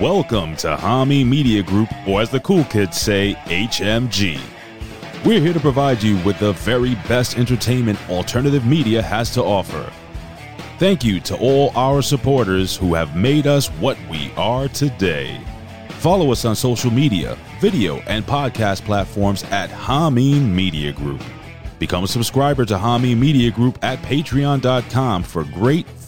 Welcome to Hameen Media Group, or as the cool kids say, HMG. We're here to provide you with the very best entertainment alternative media has to offer. Thank you to all our supporters who have made us what we are today. Follow us on social media, video, and podcast platforms at Hameen Media Group. Become a subscriber to Hameen Media Group at patreon.com for great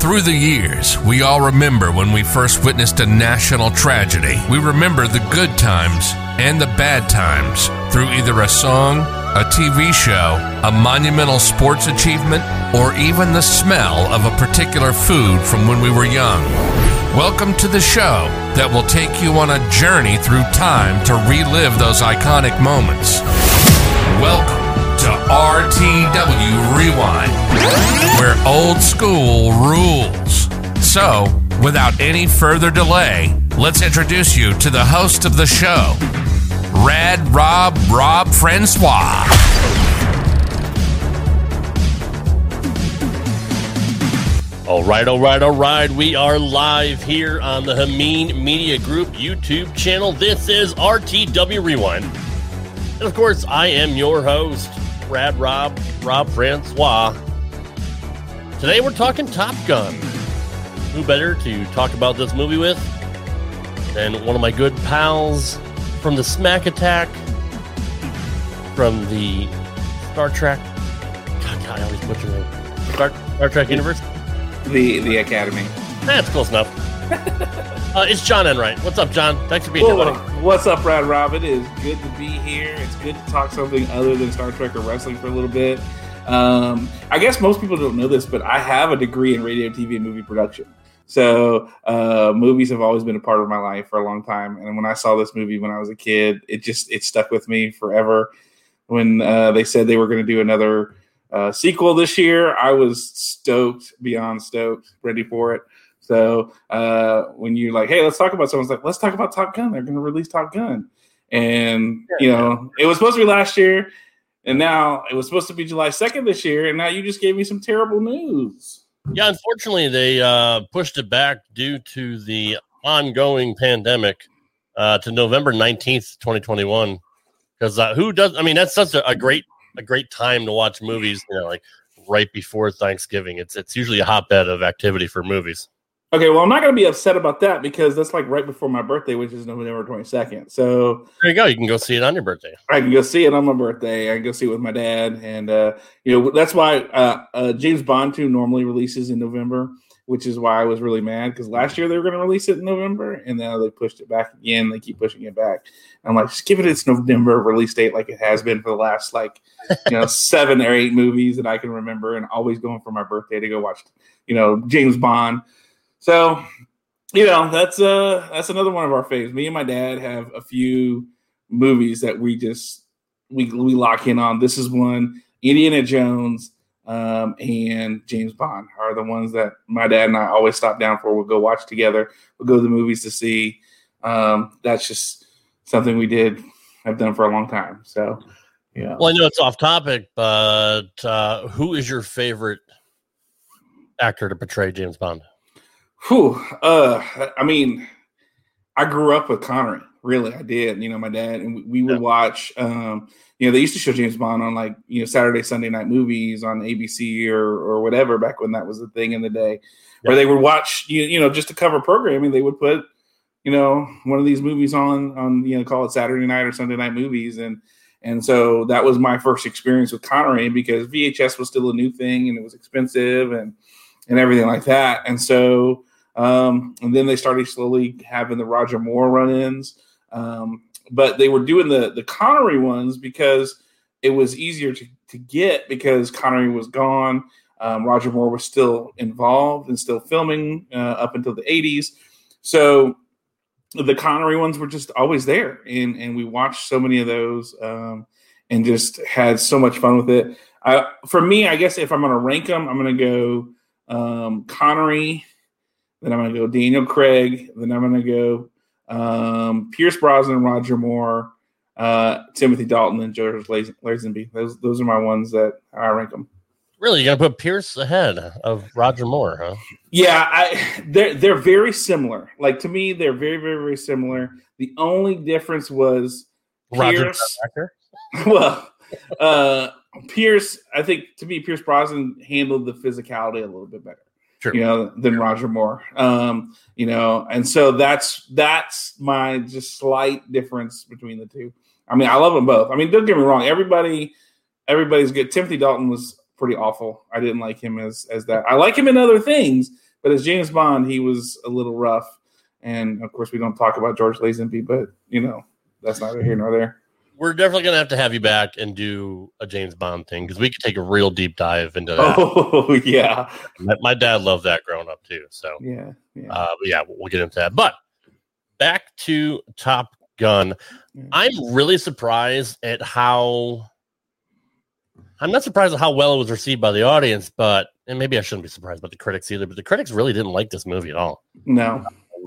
Through the years, we all remember when we first witnessed a national tragedy. We remember the good times and the bad times through either a song, a TV show, a monumental sports achievement, or even the smell of a particular food from when we were young. Welcome to the show that will take you on a journey through time to relive those iconic moments. Welcome to RTW Rewind, where old school rules. So, without any further delay, let's introduce you to the host of the show, Rad Rob Rob Francois. All right, all right, all right. We are live here on the Hameen Media Group YouTube channel. This is RTW Rewind. And of course, I am your host, Rad Rob, Rob Francois. Today we're talking Top Gun. Who better to talk about this movie with than one of my good pals from the Smack Attack, from the Star Trek. God, God I always butcher the Star, Star Trek universe. The the Academy. That's close enough. uh, it's John Enright. What's up, John? Thanks for being Whoa, here, buddy. what's up, Brad Rob? It is good to be here. It's good to talk something other than Star Trek or wrestling for a little bit. Um, I guess most people don't know this, but I have a degree in radio, TV, and movie production. So uh, movies have always been a part of my life for a long time. And when I saw this movie when I was a kid, it just it stuck with me forever. When uh, they said they were going to do another uh, sequel this year, I was stoked, beyond stoked, ready for it. So uh, when you're like, "Hey, let's talk about," someone's like, "Let's talk about Top Gun." They're going to release Top Gun, and you know it was supposed to be last year, and now it was supposed to be July second this year, and now you just gave me some terrible news. Yeah, unfortunately, they uh, pushed it back due to the ongoing pandemic uh, to November nineteenth, twenty twenty one. Because uh, who does? I mean, that's such a, a great a great time to watch movies. You know, like right before Thanksgiving. It's it's usually a hotbed of activity for movies. Okay, well, I'm not going to be upset about that because that's like right before my birthday, which is November 22nd. So There you go. You can go see it on your birthday. I can go see it on my birthday. I can go see it with my dad, and uh, you know that's why uh, uh, James Bond two normally releases in November, which is why I was really mad because last year they were going to release it in November, and now they pushed it back again. They keep pushing it back. I'm like, just give it its November release date, like it has been for the last like you know seven or eight movies that I can remember, and always going for my birthday to go watch, you know, James Bond. So, you know, that's uh that's another one of our faves. Me and my dad have a few movies that we just we we lock in on. This is one Indiana Jones um, and James Bond are the ones that my dad and I always stop down for. We'll go watch together. We'll go to the movies to see. Um, that's just something we did. I've done for a long time. So, yeah. Well, I know it's off topic, but uh, who is your favorite actor to portray James Bond? Whew, uh, I mean, I grew up with Connery. Really, I did. You know, my dad and we would yeah. watch. Um, you know, they used to show James Bond on like you know Saturday, Sunday night movies on ABC or or whatever back when that was a thing in the day, yeah. where they would watch you you know just to cover programming. They would put you know one of these movies on on you know call it Saturday night or Sunday night movies and. And so that was my first experience with Connery because VHS was still a new thing and it was expensive and and everything like that. And so um, and then they started slowly having the Roger Moore run-ins. Um, but they were doing the the Connery ones because it was easier to, to get because Connery was gone. Um, Roger Moore was still involved and still filming uh, up until the 80s. So the Connery ones were just always there. And, and we watched so many of those um, and just had so much fun with it. I, for me, I guess if I'm going to rank them, I'm going to go um, Connery, then I'm going to go Daniel Craig, then I'm going to go um, Pierce Brosnan, Roger Moore, uh, Timothy Dalton, and George Lazenby. Those those are my ones that I rank them. Really, you got to put Pierce ahead of Roger Moore, huh? Yeah, I, they're they're very similar. Like to me, they're very very very similar. The only difference was Pierce. well, uh, Pierce, I think to me, Pierce Brosnan handled the physicality a little bit better. You know, than Roger Moore. Um, you know, and so that's that's my just slight difference between the two. I mean, I love them both. I mean, don't get me wrong, everybody everybody's good. Timothy Dalton was pretty awful. I didn't like him as as that. I like him in other things, but as James Bond, he was a little rough. And of course, we don't talk about George Lazenby, but you know, that's neither here nor there we're definitely gonna have to have you back and do a James Bond thing because we could take a real deep dive into that. Oh yeah, my, my dad loved that growing up too. So yeah, yeah, uh, yeah, we'll get into that. But back to Top Gun, I'm really surprised at how. I'm not surprised at how well it was received by the audience, but and maybe I shouldn't be surprised about the critics either. But the critics really didn't like this movie at all. No,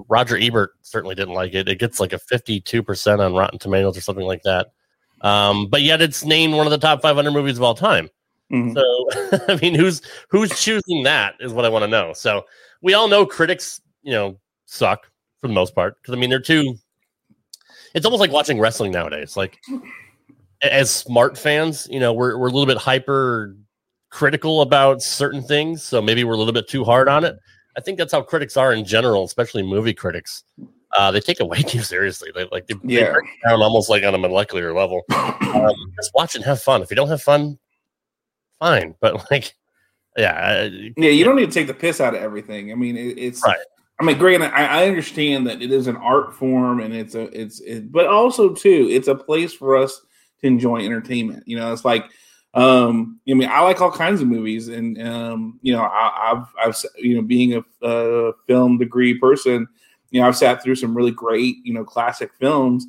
Roger Ebert certainly didn't like it. It gets like a 52% on Rotten Tomatoes or something like that. Um, but yet it's named one of the top 500 movies of all time. Mm-hmm. So, I mean, who's who's choosing that is what I want to know. So, we all know critics, you know, suck for the most part because I mean they're too. It's almost like watching wrestling nowadays. Like, as smart fans, you know, we're we're a little bit hyper critical about certain things, so maybe we're a little bit too hard on it. I think that's how critics are in general, especially movie critics uh, they take it way too seriously. They like they, yeah. they break down almost like on a molecular level. Um, just watch and have fun. If you don't have fun, fine. But like, yeah, yeah, you don't need to take the piss out of everything. I mean, it, it's right. I mean, great. I, I, understand that it is an art form, and it's a it's it, but also too, it's a place for us to enjoy entertainment. You know, it's like um i mean i like all kinds of movies and um you know I, have I've you know being a, a film degree person you know, I've sat through some really great, you know, classic films.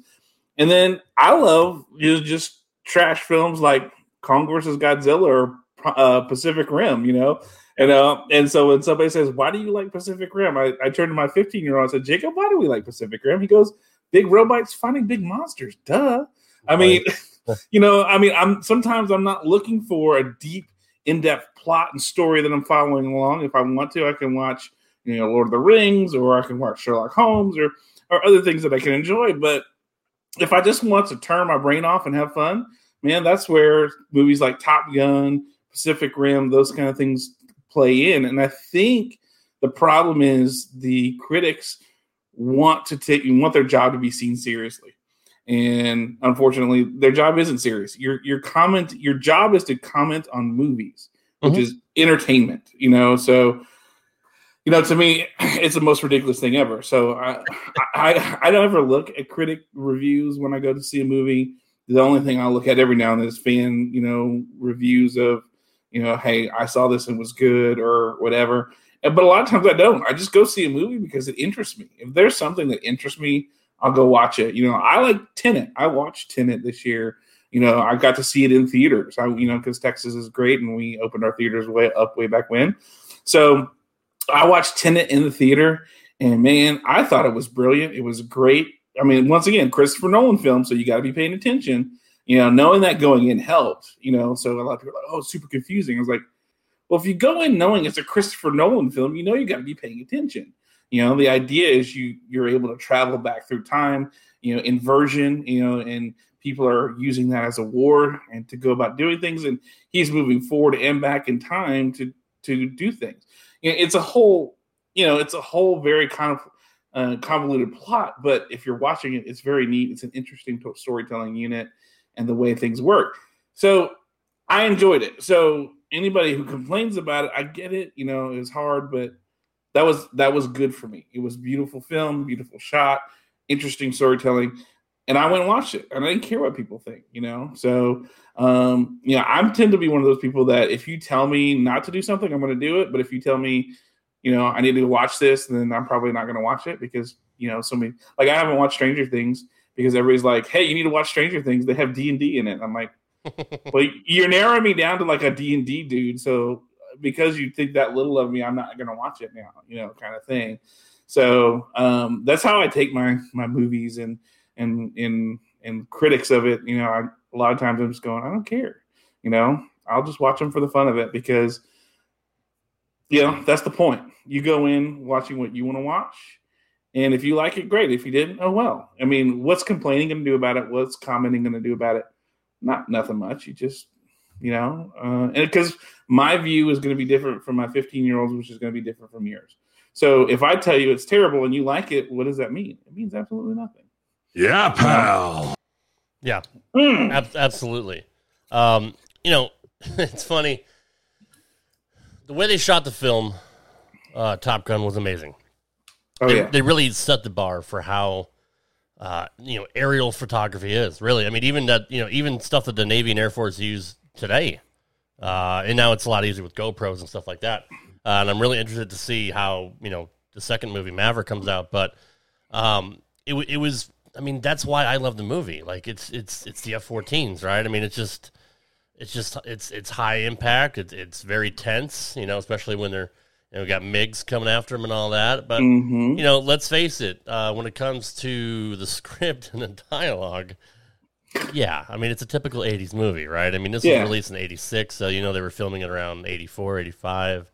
And then I love you know, just trash films like Kong versus Godzilla or uh, Pacific Rim, you know. And uh, and so when somebody says, "Why do you like Pacific Rim?" I, I turned to my 15 year old and said, "Jacob, why do we like Pacific Rim?" He goes, "Big robots fighting big monsters." Duh. I mean, you know, I mean, I'm sometimes I'm not looking for a deep, in depth plot and story that I'm following along. If I want to, I can watch you know Lord of the Rings, or I can watch Sherlock Holmes, or or other things that I can enjoy. But if I just want to turn my brain off and have fun, man, that's where movies like Top Gun, Pacific Rim, those kind of things play in. And I think the problem is the critics want to take want their job to be seen seriously. And unfortunately, their job isn't serious. Your your comment your job is to comment on movies, which mm-hmm. is entertainment, you know. So you know, to me, it's the most ridiculous thing ever. So I, I, I don't ever look at critic reviews when I go to see a movie. The only thing I look at every now and then is fan, you know, reviews of, you know, hey, I saw this and was good or whatever. But a lot of times I don't. I just go see a movie because it interests me. If there's something that interests me, I'll go watch it. You know, I like Tenet. I watched Tenet this year. You know, I got to see it in theaters. I, you know, because Texas is great and we opened our theaters way up way back when. So I watched Tenet in the theater, and man, I thought it was brilliant. It was great. I mean, once again, Christopher Nolan film, so you got to be paying attention. You know, knowing that going in helped. You know, so a lot of people are like, "Oh, super confusing." I was like, "Well, if you go in knowing it's a Christopher Nolan film, you know you got to be paying attention." You know, the idea is you you're able to travel back through time. You know, inversion. You know, and people are using that as a war and to go about doing things. And he's moving forward and back in time to to do things it's a whole you know it's a whole very kind of uh, convoluted plot but if you're watching it it's very neat. It's an interesting storytelling unit and the way things work. So i enjoyed it. So anybody who complains about it i get it you know it's hard but that was that was good for me. It was beautiful film beautiful shot interesting storytelling and i went and watched it and i didn't care what people think you know? So um, you know, I tend to be one of those people that if you tell me not to do something, I'm going to do it. But if you tell me, you know, I need to watch this, then I'm probably not going to watch it because you know, so many like I haven't watched Stranger Things because everybody's like, "Hey, you need to watch Stranger Things. They have D and D in it." I'm like, "Well, you're narrowing me down to like a D and D dude, so because you think that little of me, I'm not going to watch it now." You know, kind of thing. So um, that's how I take my my movies and and and and critics of it. You know, I a lot of times I'm just going, I don't care. You know, I'll just watch them for the fun of it because, you know, that's the point. You go in watching what you want to watch. And if you like it, great. If you didn't, oh well. I mean, what's complaining going to do about it? What's commenting going to do about it? Not nothing much. You just, you know, uh, and because my view is going to be different from my 15 year olds, which is going to be different from yours. So if I tell you it's terrible and you like it, what does that mean? It means absolutely nothing. Yeah, pal. Yeah, mm. ab- absolutely. Um, you know, it's funny. The way they shot the film, uh, Top Gun, was amazing. Oh, they, yeah. they really set the bar for how uh, you know aerial photography is. Really, I mean, even that you know even stuff that the Navy and Air Force use today, uh, and now it's a lot easier with GoPros and stuff like that. Uh, and I'm really interested to see how you know the second movie Maverick comes out, but um, it it was I mean, that's why I love the movie. Like it's it's it's the F-14s, right? I mean, it's just it's just it's it's high impact. It's it's very tense, you know, especially when they're you know, got MiGs coming after them and all that. But mm-hmm. you know, let's face it, uh, when it comes to the script and the dialogue, yeah, I mean, it's a typical '80s movie, right? I mean, this yeah. was released in '86, so you know they were filming it around '84, '85.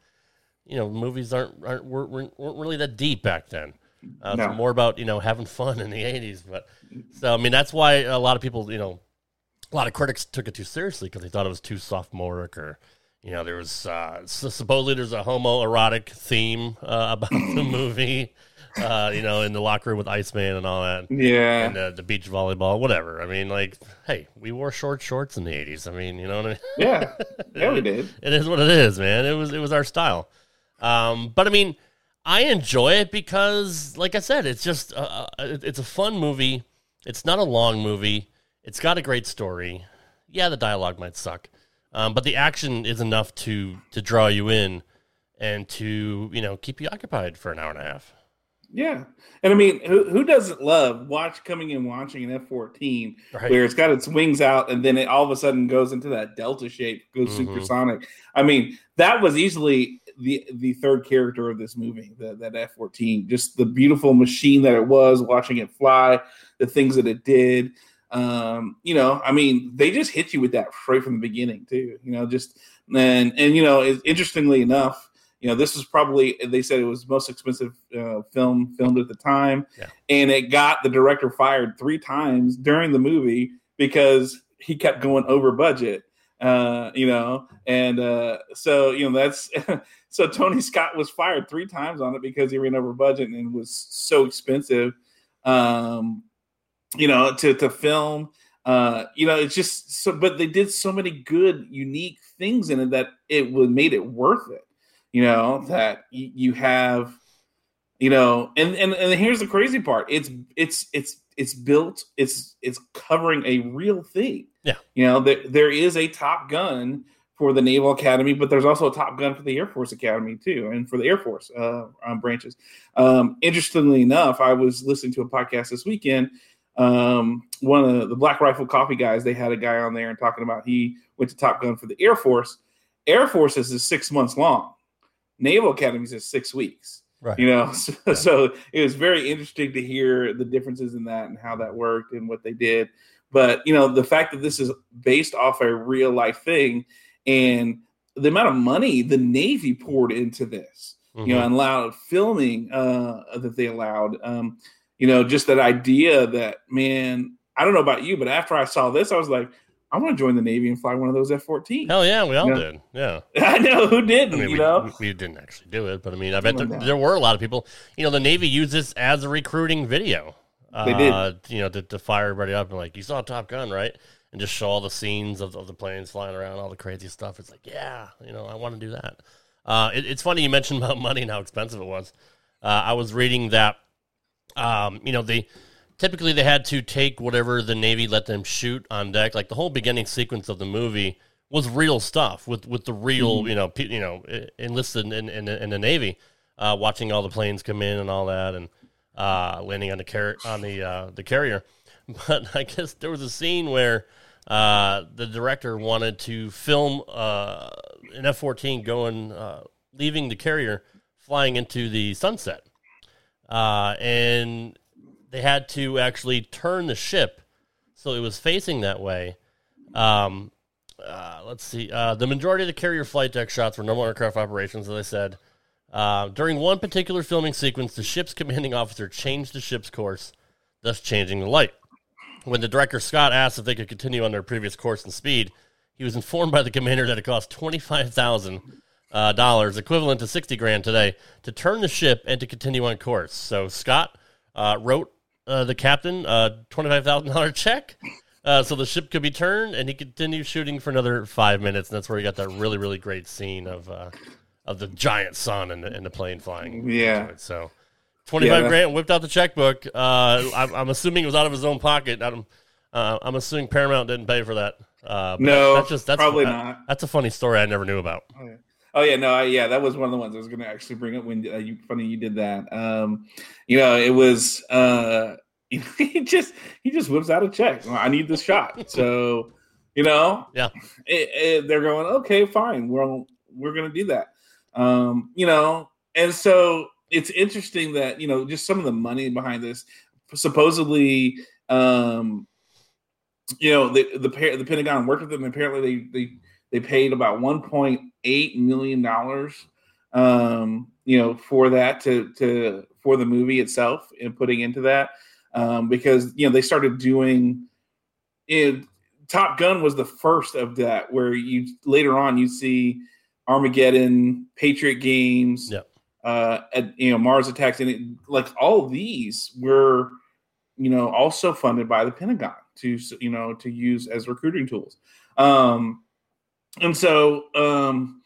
You know, movies aren't aren't weren't, weren't really that deep back then. Uh, no. It's more about you know having fun in the '80s, but so I mean that's why a lot of people, you know, a lot of critics took it too seriously because they thought it was too sophomoric or you know there was uh, supposedly there's a homoerotic theme uh, about the movie. Uh, you know, in the locker room with Iceman and all that. Yeah. And uh, the beach volleyball, whatever. I mean, like, hey, we wore short shorts in the 80s. I mean, you know what I mean? Yeah. Yeah, we did. it is what it is, man. It was, it was our style. Um, but I mean, I enjoy it because, like I said, it's just uh, uh it's a fun movie. It's not a long movie. It's got a great story. Yeah, the dialogue might suck, um, but the action is enough to to draw you in and to you know keep you occupied for an hour and a half. Yeah, and I mean, who, who doesn't love watch coming and watching an F fourteen right. where it's got its wings out and then it all of a sudden goes into that delta shape, goes mm-hmm. supersonic. I mean, that was easily the the third character of this movie, the, that F fourteen, just the beautiful machine that it was, watching it fly, the things that it did. Um, you know, I mean, they just hit you with that right from the beginning too. You know, just and and you know, interestingly enough, you know, this was probably they said it was the most expensive uh, film filmed at the time, yeah. and it got the director fired three times during the movie because he kept going over budget uh, you know, and uh, so you know that's so Tony Scott was fired three times on it because he ran over budget and was so expensive, um, you know, to to film. Uh, you know, it's just so, but they did so many good, unique things in it that it would made it worth it. You know that y- you have, you know, and and and here's the crazy part: it's it's it's it's built, it's it's covering a real thing. Yeah. You know, there there is a Top Gun for the Naval Academy, but there's also a Top Gun for the Air Force Academy too, and for the Air Force uh, um, branches. Um, interestingly enough, I was listening to a podcast this weekend. Um, one of the Black Rifle Coffee guys, they had a guy on there and talking about he went to Top Gun for the Air Force. Air Force is six months long. Naval Academies is six weeks. Right. You know, so, yeah. so it was very interesting to hear the differences in that and how that worked and what they did. But you know, the fact that this is based off a real life thing and the amount of money the Navy poured into this, mm-hmm. you know, and allowed filming uh, that they allowed. Um, you know, just that idea that man, I don't know about you, but after I saw this, I was like, I want to join the Navy and fly one of those F 14. Hell yeah, we all you know? did. Yeah. I know who didn't, I mean, you we, know? We, didn't actually do it, but I mean, I bet there, there, were a lot of people. You know, the Navy used this as a recruiting video. They uh, did. You know, to, to fire everybody up and like, you saw Top Gun, right? And just show all the scenes of, of the planes flying around, all the crazy stuff. It's like, yeah, you know, I want to do that. Uh, it, it's funny you mentioned about money and how expensive it was. Uh, I was reading that, um, you know, they typically they had to take whatever the Navy let them shoot on deck. Like the whole beginning sequence of the movie was real stuff with, with the real, Mhm. you know, pe- you know, enlisted in, in, in the Navy, uh, watching all the planes come in and all that, and uh, landing on the car- on the uh, the carrier. But I guess there was a scene where uh, the director wanted to film uh, an F fourteen going uh, leaving the carrier, flying into the sunset, uh, and they had to actually turn the ship so it was facing that way. Um, uh, let's see. Uh, the majority of the carrier flight deck shots were normal aircraft operations, as I said. Uh, during one particular filming sequence, the ship's commanding officer changed the ship's course, thus changing the light. When the director Scott asked if they could continue on their previous course and speed, he was informed by the commander that it cost twenty five thousand uh, dollars, equivalent to sixty grand today, to turn the ship and to continue on course. So Scott uh, wrote uh, the captain a twenty five thousand dollar check. Uh, so the ship could be turned, and he continued shooting for another five minutes, and that's where he got that really, really great scene of uh, of the giant sun and the, and the plane flying. Yeah. So twenty five Yeah. grand, whipped out the checkbook. Uh, I'm, I'm assuming it was out of his own pocket. I'm, uh, I'm assuming Paramount didn't pay for that. Uh, No, that's just that's probably that- not. That's a funny story I never knew about. Oh yeah, no, I, yeah, that was one of the ones I was going to actually bring up when uh, you funny you did that. Um, you know, it was uh, he just he just whips out a check. I need this shot, so you know, Yeah. it, it- they're going okay, fine, we're we're going to do that. Um, you know, and so it's interesting that you know just some of the money behind this. Supposedly, um, you know, the the the Pentagon worked with them. Apparently, they they they paid about 1.8 million dollars um you know for that to to for the movie itself and putting into that um because you know they started doing it top gun was the first of that where you later on you see armageddon patriot games Yep. uh at, you know mars attacks and it, like all these were you know also funded by the pentagon to you know to use as recruiting tools um and so um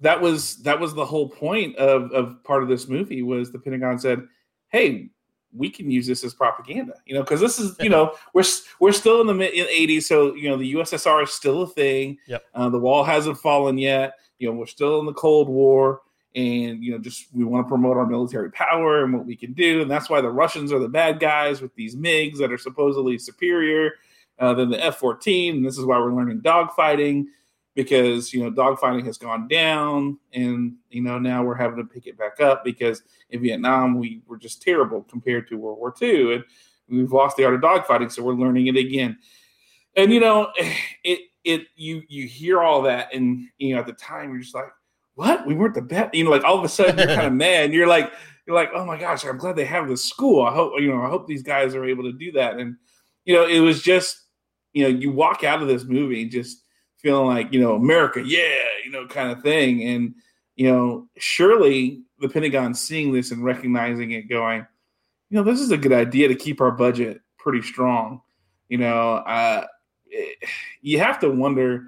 that was that was the whole point of of part of this movie was the pentagon said hey we can use this as propaganda you know because this is you know we're we're still in the mid 80s so you know the ussr is still a thing. Yep. uh, the wall hasn't fallen yet. You know we're still in the cold war and you know just we want to promote our military power and what we can do and that's why the russians are the bad guys with these migs that are supposedly superior uh, than the f-14 and this is why we're learning dogfighting because you know dogfighting has gone down and you know now we're having to pick it back up because in vietnam we were just terrible compared to world war ii and we've lost the art of dogfighting so we're learning it again. And you know it it you you hear all that and you know at the time you're just like what? We weren't the best you know like all of a sudden you're kind of mad and you're like you're like oh my gosh i'm glad they have this school. I hope you know i hope these guys are able to do that. And you know it was just you know you walk out of this movie just feeling like you know america yeah you know kind of thing and you know surely the pentagon seeing this and recognizing it going you know this is a good idea to keep our budget pretty strong you know uh it- you have to wonder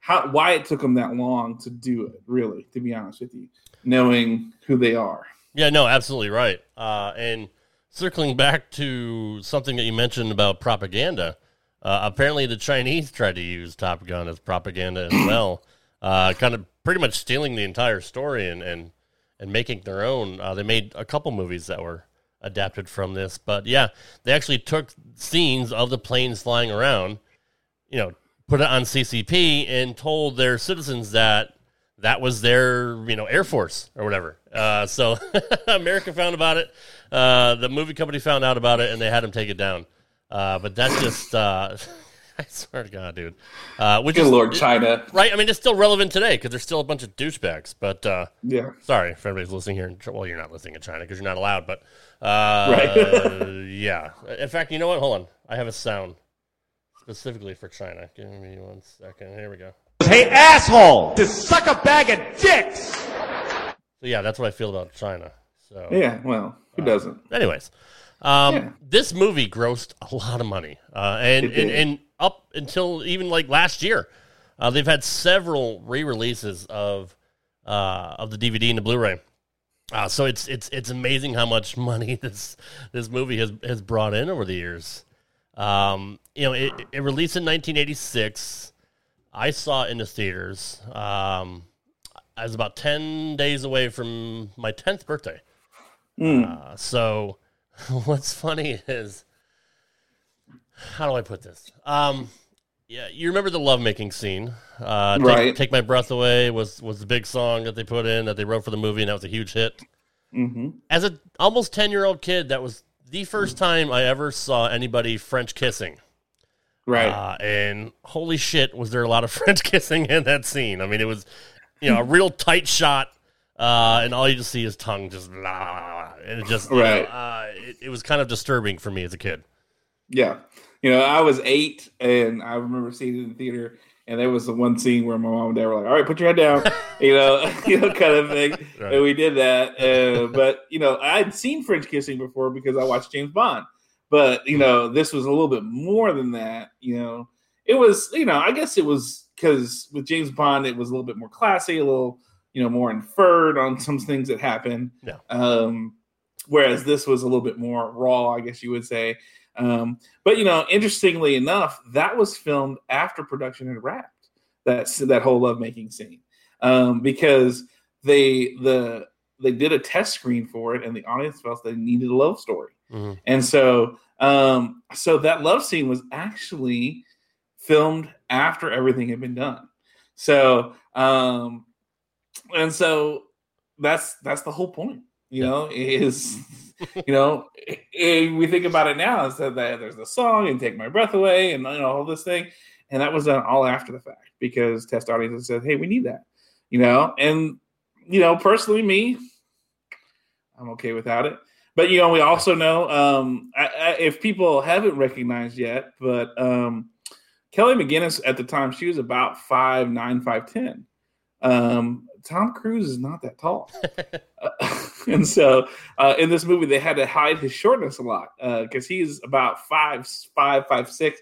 how why it took them that long to do it really to be honest with you knowing who they are. Yeah, no, absolutely right. Uh, and circling back to something that you mentioned about propaganda, uh, apparently the Chinese tried to use Top Gun as propaganda as well, uh, kind of pretty much stealing the entire story and and, and making their own. Uh, they made a couple movies that were adapted from this, but yeah, they actually took scenes of the planes flying around, you know, put it on CCTV and told their citizens that that was their you know air force or whatever uh, so america found about it uh, the movie company found out about it and they had them take it down uh, but that's just uh, i swear to god dude uh, which Good is Lord, China. right i mean it's still relevant today because there's still a bunch of douchebags but uh, Yeah. sorry if anybody's listening here in, well you're not listening in china because you're not allowed but uh, Right. yeah in fact you know what hold on i have a sound specifically for china give me one second here we go Hey, asshole! To suck a bag of dicks! So yeah, that's what I feel about China. So, Yeah. Well, who doesn't? anyways, um, Yeah. this movie grossed a lot of money, uh, and, and and up until even like last year, uh, they've had several re-releases of uh, of the DVD and the Blu-ray. Uh, so it's it's it's amazing how much money this this movie has has brought in over the years. Um, you know, it, it released in 1986. I saw it in the theaters. Um, I was about 10 days away from my 10th birthday. Uh, so what's funny is, how do I put this? Um, yeah, you remember the lovemaking scene? Uh, take, Right. Take My Breath Away was, was the big song that they put in, that they wrote for the movie, and that was a huge hit. hmm As a almost 10 year old kid, that was the first time I ever saw anybody French kissing. Right. Uh, and holy shit, was there a lot of French kissing in that scene? I mean, it was, you know, a real tight shot, uh, and all you just see is tongue just blah, and it just, you know, Right. uh, it, it was kind of disturbing for me as a kid. Yeah. You know, I was eight and I remember seeing it in the theater and there was the one scene where my mom and dad were like, All right, put your head down, you know, you know, kind of thing. Right. And we did that. Uh, but you know, I'd seen French kissing before because I watched James Bond. But you know, this was a little bit more than that. You know, it was, you know, I guess it was because with James Bond, it was a little bit more classy, a little, you know, more inferred on some things that happen. Yeah. Um, whereas this was a little bit more raw, I guess you would say. Um, but you know, interestingly enough, that was filmed after production had wrapped. That's that whole lovemaking scene um, because they the they did a test screen for it, and the audience felt they needed a love story, Mhm. and so um, so that love scene was actually filmed after everything had been done. So um, and so that's that's the whole point, you know, is you know, we think about it now is that there's the song and take my breath away and you know all this thing, and that was done all after the fact because test audiences said, hey, we need that, you know, and you know, personally, me, I'm okay without it. But you know, we also know um, I, I, if people haven't recognized yet, but um, Kelly McGillis at the time she was about five nine, five ten. Um, Tom Cruise is not that tall, Uh, and so uh, in this movie they had to hide his shortness a lot because he's about five five five six,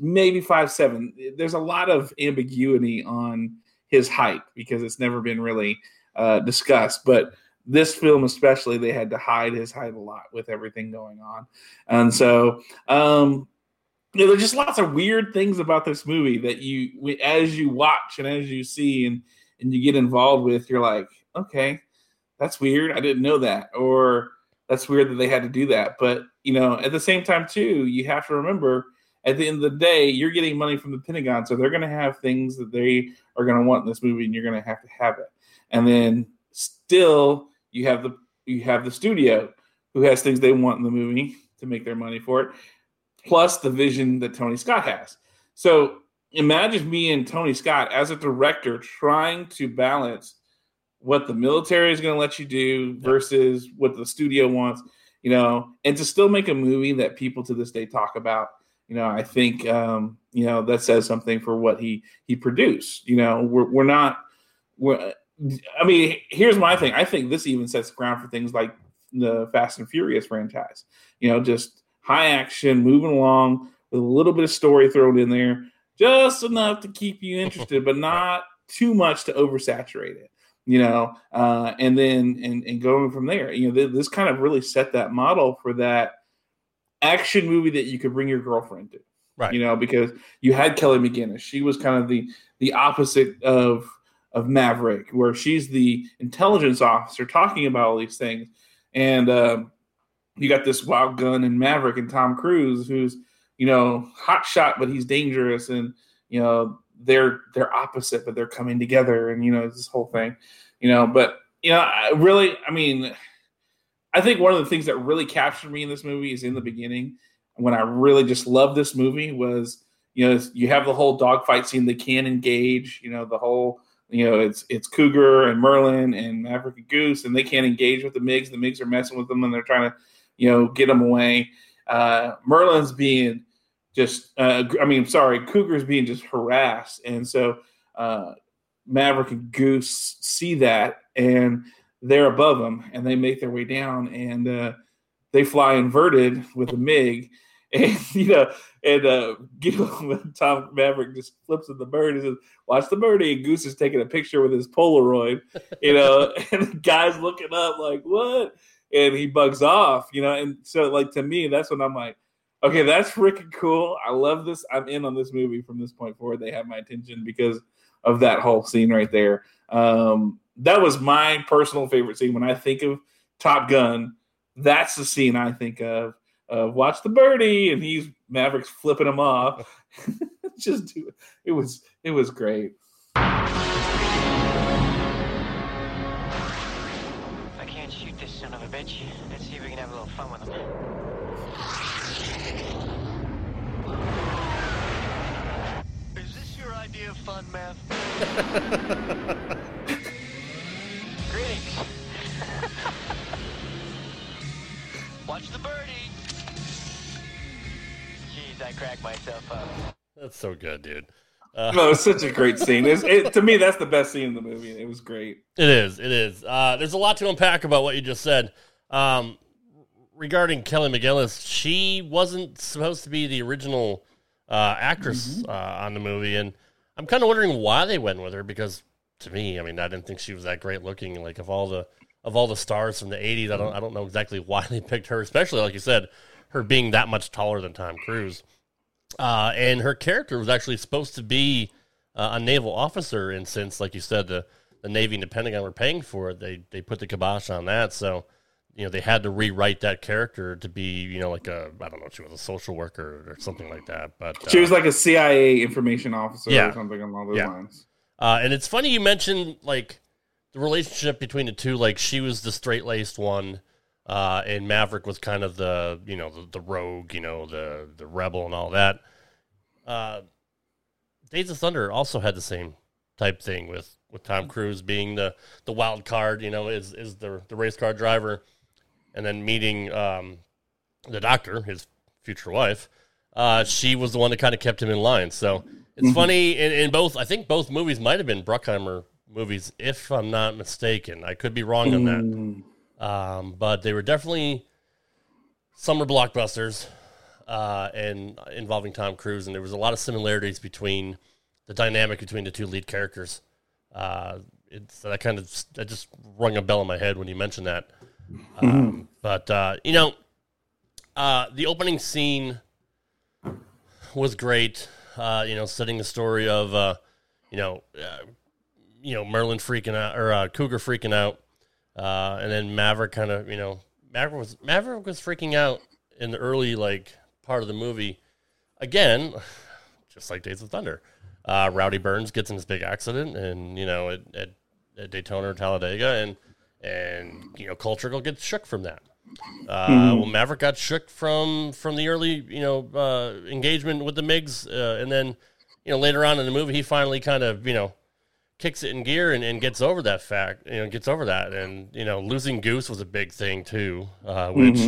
maybe five seven. There's a lot of ambiguity on his height because it's never been really uh, discussed, but this film especially they had to hide his height a lot with everything going on and so um you know, there's just lots of weird things about this movie that you as you watch and as you see and and you get involved with you're like okay that's weird. I didn't know that or that's weird that they had to do that. But you know at the same time too you have to remember at the end of the day you're getting money from the pentagon so they're going to have things that they are going to want in this movie and you're going to have to have it. And then still you have the you have the studio who has things they want in the movie to make their money for it plus the vision that tony scott has. So imagine me and tony scott as a director trying to balance what the military is going to let you do versus what the studio wants you know and to still make a movie that people to this day talk about you know i think um you know that says something for what he he produced you know we're, we're not we're I mean, here's my thing. I think this even sets the ground for things like the Fast and Furious franchise. You know, just high action, moving along with a little bit of story thrown in there, just enough to keep you interested, but not too much to oversaturate it. you know, uh, and then and and going from there. You know, this kind of really set that model for that action movie that you could bring your girlfriend to. Right. You know, because you had Kelly McGillis. She was kind of the the opposite of of Maverick, where she's the intelligence officer talking about all these things, and um, you got this wild gun and Maverick and Tom Cruise, who's you know hot shot, but he's dangerous, and you know they're they're opposite, but they're coming together, and you know this whole thing, you know. But you know, I really, I mean, I think one of the things that really captured me in this movie is in the beginning when I really just loved this movie was you know you have the whole dogfight scene, they can engage, you know the whole you know it's it's Cougar and Merlin and Maverick and Goose, and they can't engage with the Migs. The Migs are messing with them, and they're trying to you know get them away. Uh, Merlin's being just uh, I mean, sorry, Cougar's being just harassed, and so uh, Maverick and Goose see that, and they're above them, and they make their way down, and uh, they fly inverted with a Mig, and you know, and uh, Tom Maverick just flips at the bird and says, "Watch the birdie," and Goose is taking a picture with his Polaroid, you know, and the guy's looking up like, "What?" and he bugs off, you know, and so like to me, that's when I'm like okay, that's freaking cool. I love this. I'm in on this movie from this point forward. They have my attention because of that whole scene right there. Um, that was my personal favorite scene when I think of Top Gun. That's the scene I think of. Uh, watch the birdie, and he's Mavericks flipping him off. Just do it. it was it was great. I can't shoot this son of a bitch. Let's see if we can have a little fun with him. Is this your idea of fun, Mav? Greetings. Watch the birdie. Jeez, I cracked myself up. That's so good, dude. Uh, No, it's such a great scene. It's, it, to me, that's the best scene in the movie. It was great. It is. It is. Uh, there's a lot to unpack about what you just said. Um, regarding Kelly McGillis, she wasn't supposed to be the original uh, actress uh, on the movie, and I'm kind of wondering why they went with her because, to me, I mean, I didn't think she was that great looking. Like of all the of all the stars from the '80s, I don't I don't know exactly why they picked her, especially like you said, her being that much taller than Tom Cruise. Uh, and her character was actually supposed to be uh, a naval officer, and since, like you said, the the Navy and the Pentagon were paying for it, they they put the kibosh on that. So, you know, they had to rewrite that character to be, you know, like a I don't know, she was a social worker or something like that. But uh, She was like a CIA information officer Yeah. or something along those Yeah. lines. Uh, and it's funny you mentioned like the relationship between the two. Like she was the straight laced one, uh, and Maverick was kind of the you know the, the rogue, you know the the rebel and all that. Uh, Days of Thunder also had the same type thing with with Tom Cruise being the the wild card, you know, is is the the race car driver, and then meeting um, the doctor, his future wife. Uh, she was the one that kind of kept him in line. So it's funny in, in both. I think both movies might have been Bruckheimer movies, if I'm not mistaken. I could be wrong on that, um, but they were definitely summer blockbusters uh, and involving Tom Cruise, and there was a lot of similarities between the dynamic between the two lead characters. Uh, it's that kind of that just rung a bell in my head when you mentioned that. Um, but uh, you know, uh, the opening scene was great. Uh, you know, setting the story of uh, you know, uh, you know Merlin freaking out or uh, Cougar freaking out, and then Maverick kind of you know Maverick was Maverick was freaking out in the early like part of the movie. Again, just like Days of Thunder, Rowdy Burns gets in this big accident, and you know at, at, at Daytona or Talladega, and and you know Cole will get shook from that. Uh, Well, Maverick got shook from from the early you know uh, engagement with the Migs, uh, and then you know later on in the movie he finally kind of you know kicks it in gear and, and gets over that fact, you know, gets over that. And, you know, losing Goose was a big thing too, uh, which,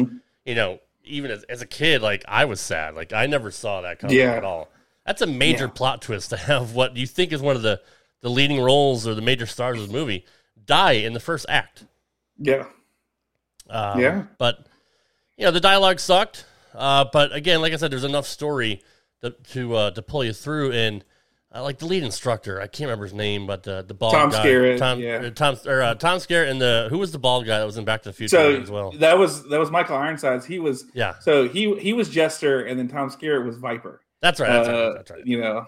you know, even as, as a kid, like I was sad. Like I never saw that coming Yeah. at all. That's a major Yeah. plot twist to have what you think is one of the, the leading roles or the major stars of the movie die in the first act. Yeah. Um, Yeah. But, you know, the dialogue sucked. Uh, but again, like I said, there's enough story to to, uh, to pull you through. And uh, like the lead instructor. I can't remember his name, but the the bald Tom guy, Skerritt, Tom, yeah. uh, Tom or uh, Tom Skerritt, and the who was the bald guy that was in Back to the Future So as well. that was that was Michael Ironsides. He was Yeah, so he he was Jester, and then Tom Skerritt was Viper. that's right. That's Uh, right. That's right. You know,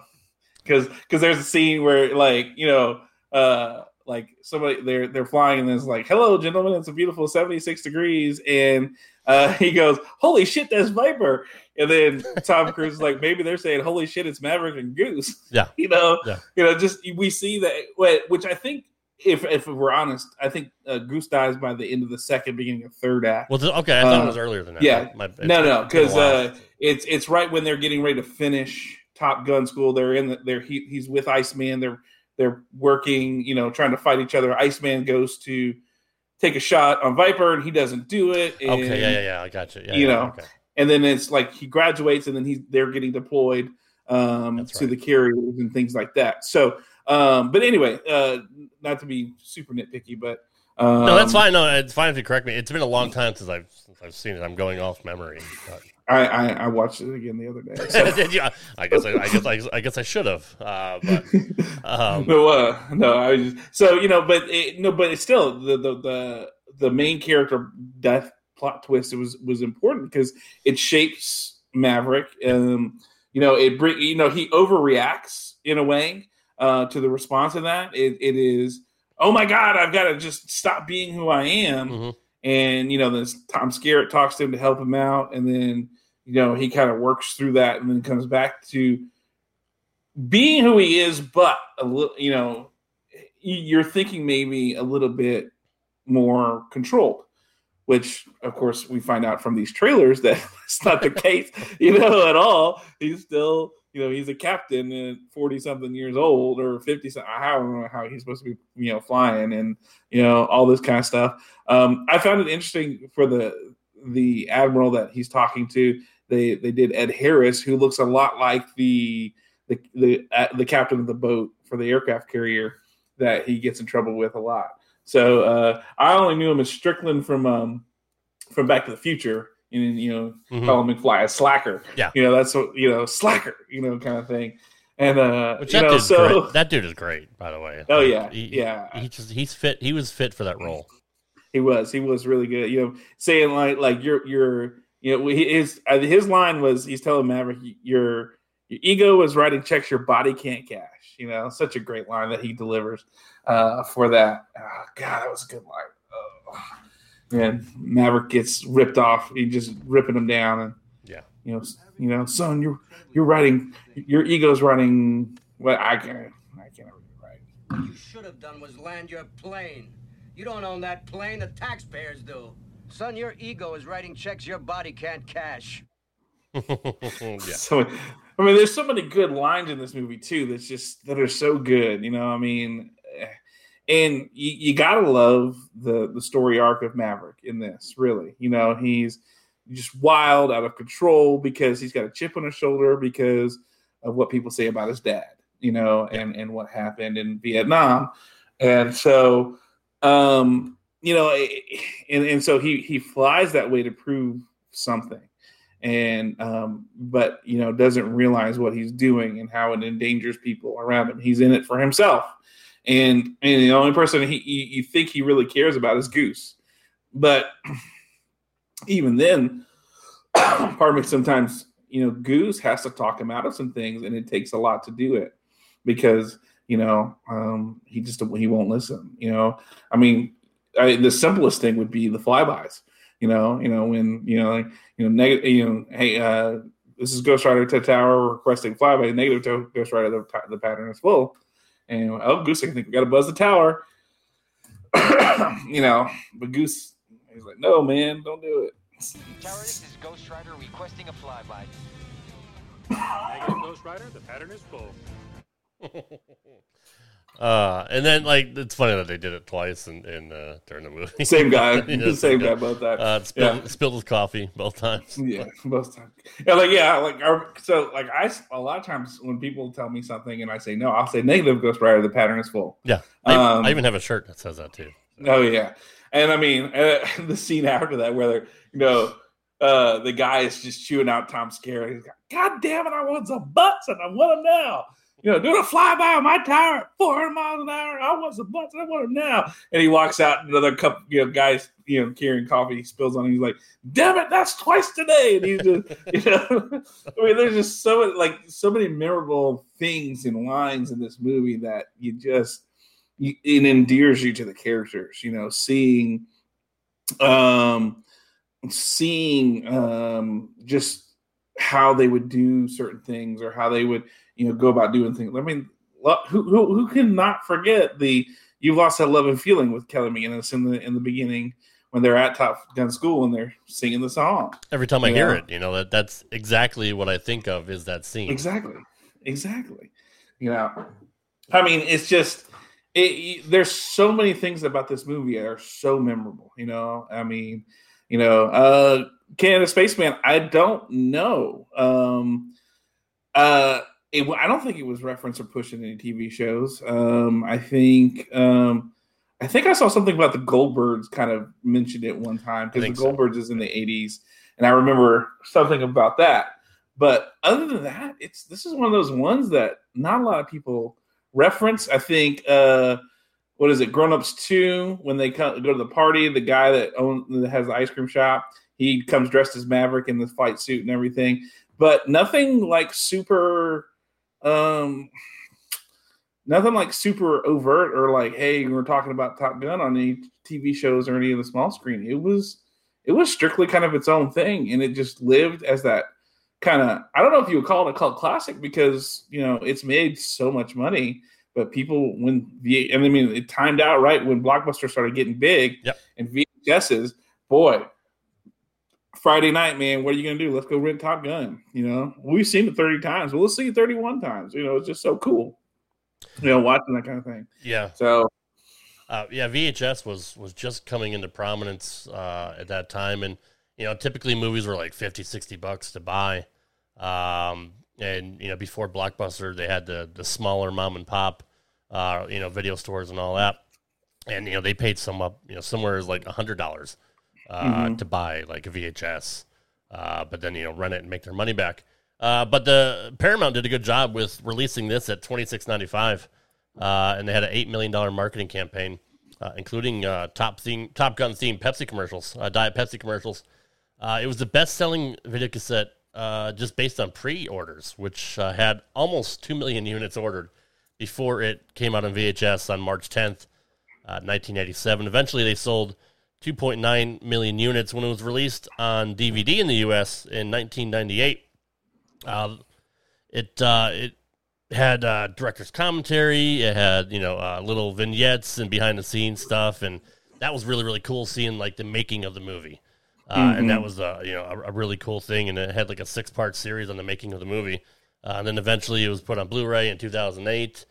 because because there's a scene where like you know uh like somebody they're they're flying and it's like hello gentlemen it's a beautiful 76 degrees and uh he goes holy shit that's viper and then tom cruise is like maybe they're saying holy shit it's maverick and goose Yeah. you know Yeah. you know just we see that which i think if if we're honest i think uh, goose dies by the end of the second beginning of third act Well, okay. I thought uh, it was earlier than that. yeah. My- no, no, it's been a because uh, it's it's right when they're getting ready to finish Top Gun school. They're in the they're he, he's with Iceman. They're they're working, you know, trying to fight each other. Iceman goes to take a shot on Viper, and he doesn't do it. And, okay, yeah, yeah, yeah. I got you. Yeah, you yeah, know, okay. and then it's like he graduates, and then he's they're getting deployed um, to the carriers and things like that. So, um, but anyway, uh, not to be super nitpicky, but um, no, that's fine. No, it's fine if you correct me. It's been a long time since I've since I've seen it. I'm going off memory. But- I, I, I watched it again the other day. So. I guess I, I guess I, I guess I should have. Uh, but um, no, uh, no, I was just, so you know, but it, no, but it's still the the the the main character death plot twist. It was was important because it shapes Maverick. Um, you know, it bring you know he overreacts in a way uh, to the response of that. It, it is oh my god, I've got to just stop being who I am. Mhm. And you know, then Tom Skerritt talks to him to help him out, and then you know he kind of works through that, and then comes back to being who he is, but a little, you know, you're thinking maybe a little bit more controlled, which of course we find out from these trailers that it's not the case, you know, at all. He's still, you know, he's a captain at 40 something years old or 50 something. I don't know how he's supposed to be, you know, flying and, you know, all this kind of stuff. Um, I found it interesting for the, the admiral that he's talking to. They, they did Ed Harris, who looks a lot like the, the the uh, the captain of the boat for the aircraft carrier that he gets in trouble with a lot. So uh, I only knew him as Strickland from um, from Back to the Future, and you know, Mhm. call him McFly a slacker. Yeah. you know that's what you know, slacker, you know, kind of thing. And uh, Which you that know, so. That dude is great, by the way. Oh, Like, yeah, he, yeah. He just he's fit. He was fit for that role. He was he was really good. You know, saying like like your your you're you know his uh, his line was he's telling Maverick your your ego is writing checks your body can't cash. You know, such a great line that he delivers uh, for that. Oh, God, that was a good line. Oh. And Maverick gets ripped off. He just ripping him down, and Yeah. you know, you know, son, you're you're writing your ego's writing. What I can't, I can't ever get right. What you should have done was land your plane. You don't own that plane, the taxpayers do. Son, your ego is writing checks your body can't cash. yeah. So, I mean, there's so many good lines in this movie too. That's just that are so good. You know, I mean, eh, and you, you gotta love the the story arc of Maverick in this. Really, you know, he's just wild, out of control because he's got a chip on his shoulder because of what people say about his dad. You know, and and what happened in Vietnam, and so, um, you know, and and so he he flies that way to prove something and um, but you know doesn't realize what he's doing and how it endangers people around him. He's in it for himself, and and the only person he you, you think he really cares about is Goose, but even then, pardon me. Sometimes you know Goose has to talk him out of some things, and it takes a lot to do it because you know um, he just he won't listen. You know, I mean, I, the simplest thing would be the flybys. You know, you know when you know like, you know negative. You know, hey, uh, this is Ghost Rider to Tower requesting flyby. Negative to Ghost Rider. The, the pattern is full. And oh, Goose, I think we got to buzz the tower. you know, but Goose, he's like, no, man, don't do it. Tower, this is Ghost Rider requesting a flyby. Negative Ghost Rider, the pattern is full. Uh, and then like it's funny that they did it twice in, in uh, during the movie. Same guy, the same guy both times. Uh, spilled, Yeah. spilled his coffee both times. Yeah, most times. Yeah, like yeah, like our, so like I a lot of times when people tell me something and I say no, I'll say negative Ghost Rider. The pattern is full. Yeah, I, Um, I even have a shirt that says that too. Oh yeah, and I mean uh, the scene after that where they're you know uh, the guy is just chewing out Tom Skerritt. He's like, God damn it, I want some butts and I want them now. You know, doing a flyby on my tire at 400 miles an hour. I want some butts. I want them now. And he walks out, another couple, you know, guys, you know, carrying coffee, he spills on him. He's like, damn it, that's twice today. And he's just, you know, I mean, there's just so many, like, so many memorable things and lines in this movie that you just, you, it endears you to the characters, you know, seeing, um, seeing, um, just how they would do certain things or how they would, you know, go about doing things. I mean, who who, who can not forget the you've lost that love and feeling with Kelly McGillis in the in the beginning when they're at Top Gun School and they're singing the song. Every time I you hear it, you know that that's exactly what I think of is that scene. Exactly, exactly. You know, I mean, it's just it, there's so many things about this movie that are so memorable. You know, I mean, you know, uh Canada Spaceman. I don't know. Um, uh, it, I don't think it was referenced or pushed in any TV shows. Um, I think um, I think I saw something about the Goldbergs kind of mentioned it one time because the Goldbergs so. is in the '80s, and I remember something about that. But other than that, it's this is one of those ones that not a lot of people reference. I think uh, what is it, Grown Ups Two? When they come, go to the party, the guy that owns that has the ice cream shop, he comes dressed as Maverick in the fight suit and everything. But nothing like super um, nothing like super overt or like, hey, we're talking about Top Gun on any TV shows or any of the small screen. It was it was strictly kind of its own thing, and it just lived as that kind of. I don't know if you would call it a cult classic because you know it's made so much money, but people when the and I mean it timed out right when Blockbuster started getting big, yep. and VHSs, boy, Friday night, man, what are you gonna do? Let's go rent Top Gun. You know, we've seen it 30 times. Well, let's see it 31 times. You know, it's just so cool. You know, watching that kind of thing. Yeah. So uh, yeah, VHS was was just coming into prominence uh, at that time, and you know, typically movies were like 50, 60 bucks to buy. Um, and you know, before Blockbuster, they had the the smaller mom and pop, uh, you know, video stores and all that, and you know, they paid some up, you know, somewhere like a hundred dollars uh, mm-hmm. to buy like a VHS, uh, but then you know rent it and make their money back. Uh, but the Paramount did a good job with releasing this at twenty six ninety five, uh, and they had an eight million dollar marketing campaign, uh, including uh, top theme, Top Gun themed Pepsi commercials, Diet Pepsi commercials. it was the best selling video cassette just based on pre orders, which had almost two million units ordered before it came out on VHS on March tenth, nineteen eighty seven. Eventually, they sold 2.9 million units when it was released on DVD in the U.S. in 1998. Uh, it uh, it had uh, director's commentary. It had you know uh, little vignettes and behind the scenes stuff, and that was really really cool seeing like the making of the movie. Mm-hmm. And that mm-hmm. was uh, you know a, a, really cool thing, and it had like a six part series on the making of the movie. Uh, and then eventually it was put on Blu-ray in 2008.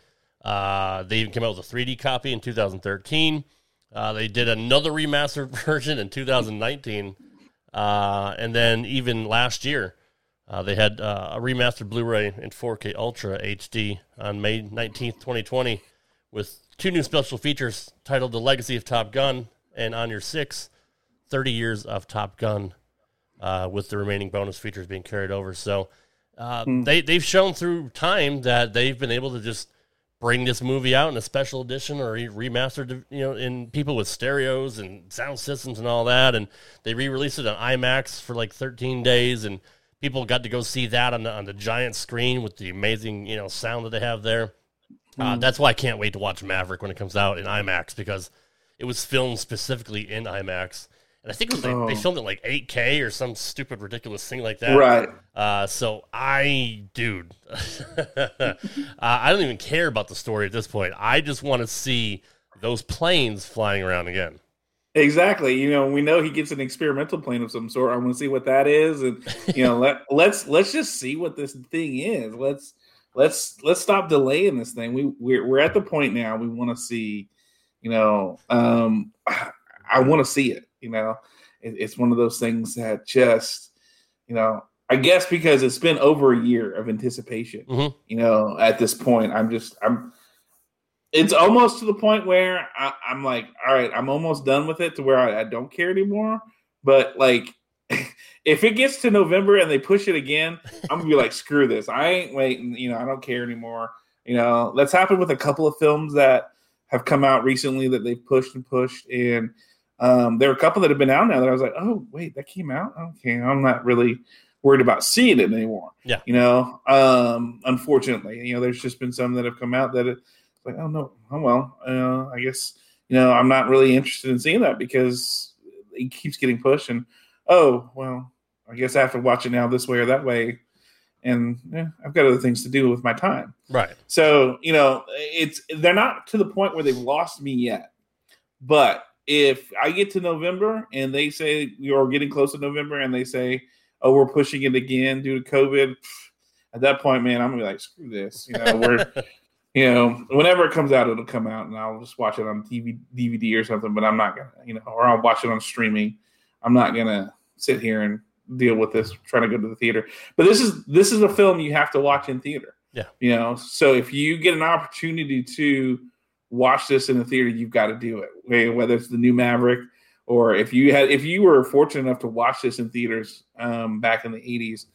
they even came out with a 3D copy in 2013. Uh, they did another remastered version in 2019, uh, and then even last year, uh, they had uh, a remastered Blu-ray in 4K Ultra HD on May 19th, 2020, with two new special features titled "The Legacy of Top Gun" and "On Your Six, 30 Years of Top Gun," uh, with the remaining bonus features being carried over. So. Mm. They they've shown through time that they've been able to just bring this movie out in a special edition or remastered, you know, in people with stereos and sound systems and all that. And they re-released it on IMAX for like 13 days, and people got to go see that on the on the giant screen with the amazing, you know, sound that they have there. Mm. Uh, that's why I can't wait to watch Maverick when it comes out in IMAX because it was filmed specifically in IMAX and I think it was, oh. they, filmed it like 8K or some stupid ridiculous thing like that. Right. Uh, so I, dude, uh, I don't even care about the story at this point. I just want to see those planes flying around again. Exactly. You know, we know he gets an experimental plane of some sort. I want to see what that is, and you know, let let's let's just see what this thing is. Let's let's let's stop delaying this thing. We we're we're at the point now. We want to see. You know, um, I want to see it. You know, it, it's one of those things that just, you know, I guess because it's been over a year of anticipation. Mm-hmm. You know, at this point, I'm just I'm. It's almost to the point where I, am like, all right, I'm almost done with it to where I, I don't care anymore. But like, if it gets to November and they push it again, I'm gonna be like, screw this. I ain't waiting. You know, I don't care anymore You know, that's happened with a couple of films that have come out recently that they've pushed and pushed, and um, there are a couple that have been out now that I was like, oh wait, that came out. Okay, I'm not really worried about seeing it anymore. Yeah. You know, um, unfortunately, you know, there's just been some that have come out that it's like, oh no, oh well, uh, I guess you know, I'm not really interested in seeing that because it keeps getting pushed, and oh well, I guess I have to watch it now this way or that way, and eh, I've got other things to do with my time. Right. So you know, it's they're not to the point where they've lost me yet, but if I get to November and they say you're getting close to November and they say, "Oh, we're pushing it again due to COVID," at that point, man, I'm gonna be like, "Screw this," you know. We're, you know, whenever it comes out, it'll come out, and I'll just watch it on TV, DVD or something. But I'm not gonna, you know, or I'll watch it on streaming. I'm not gonna sit here and deal with this trying to go to the theater. But this is this is a film you have to watch in theater. Yeah. You know, so if you get an opportunity to watch this in the theater, you've got to do it. Whether it's the new Maverick or if you had if you were fortunate enough to watch this in theaters um, back in the eighties,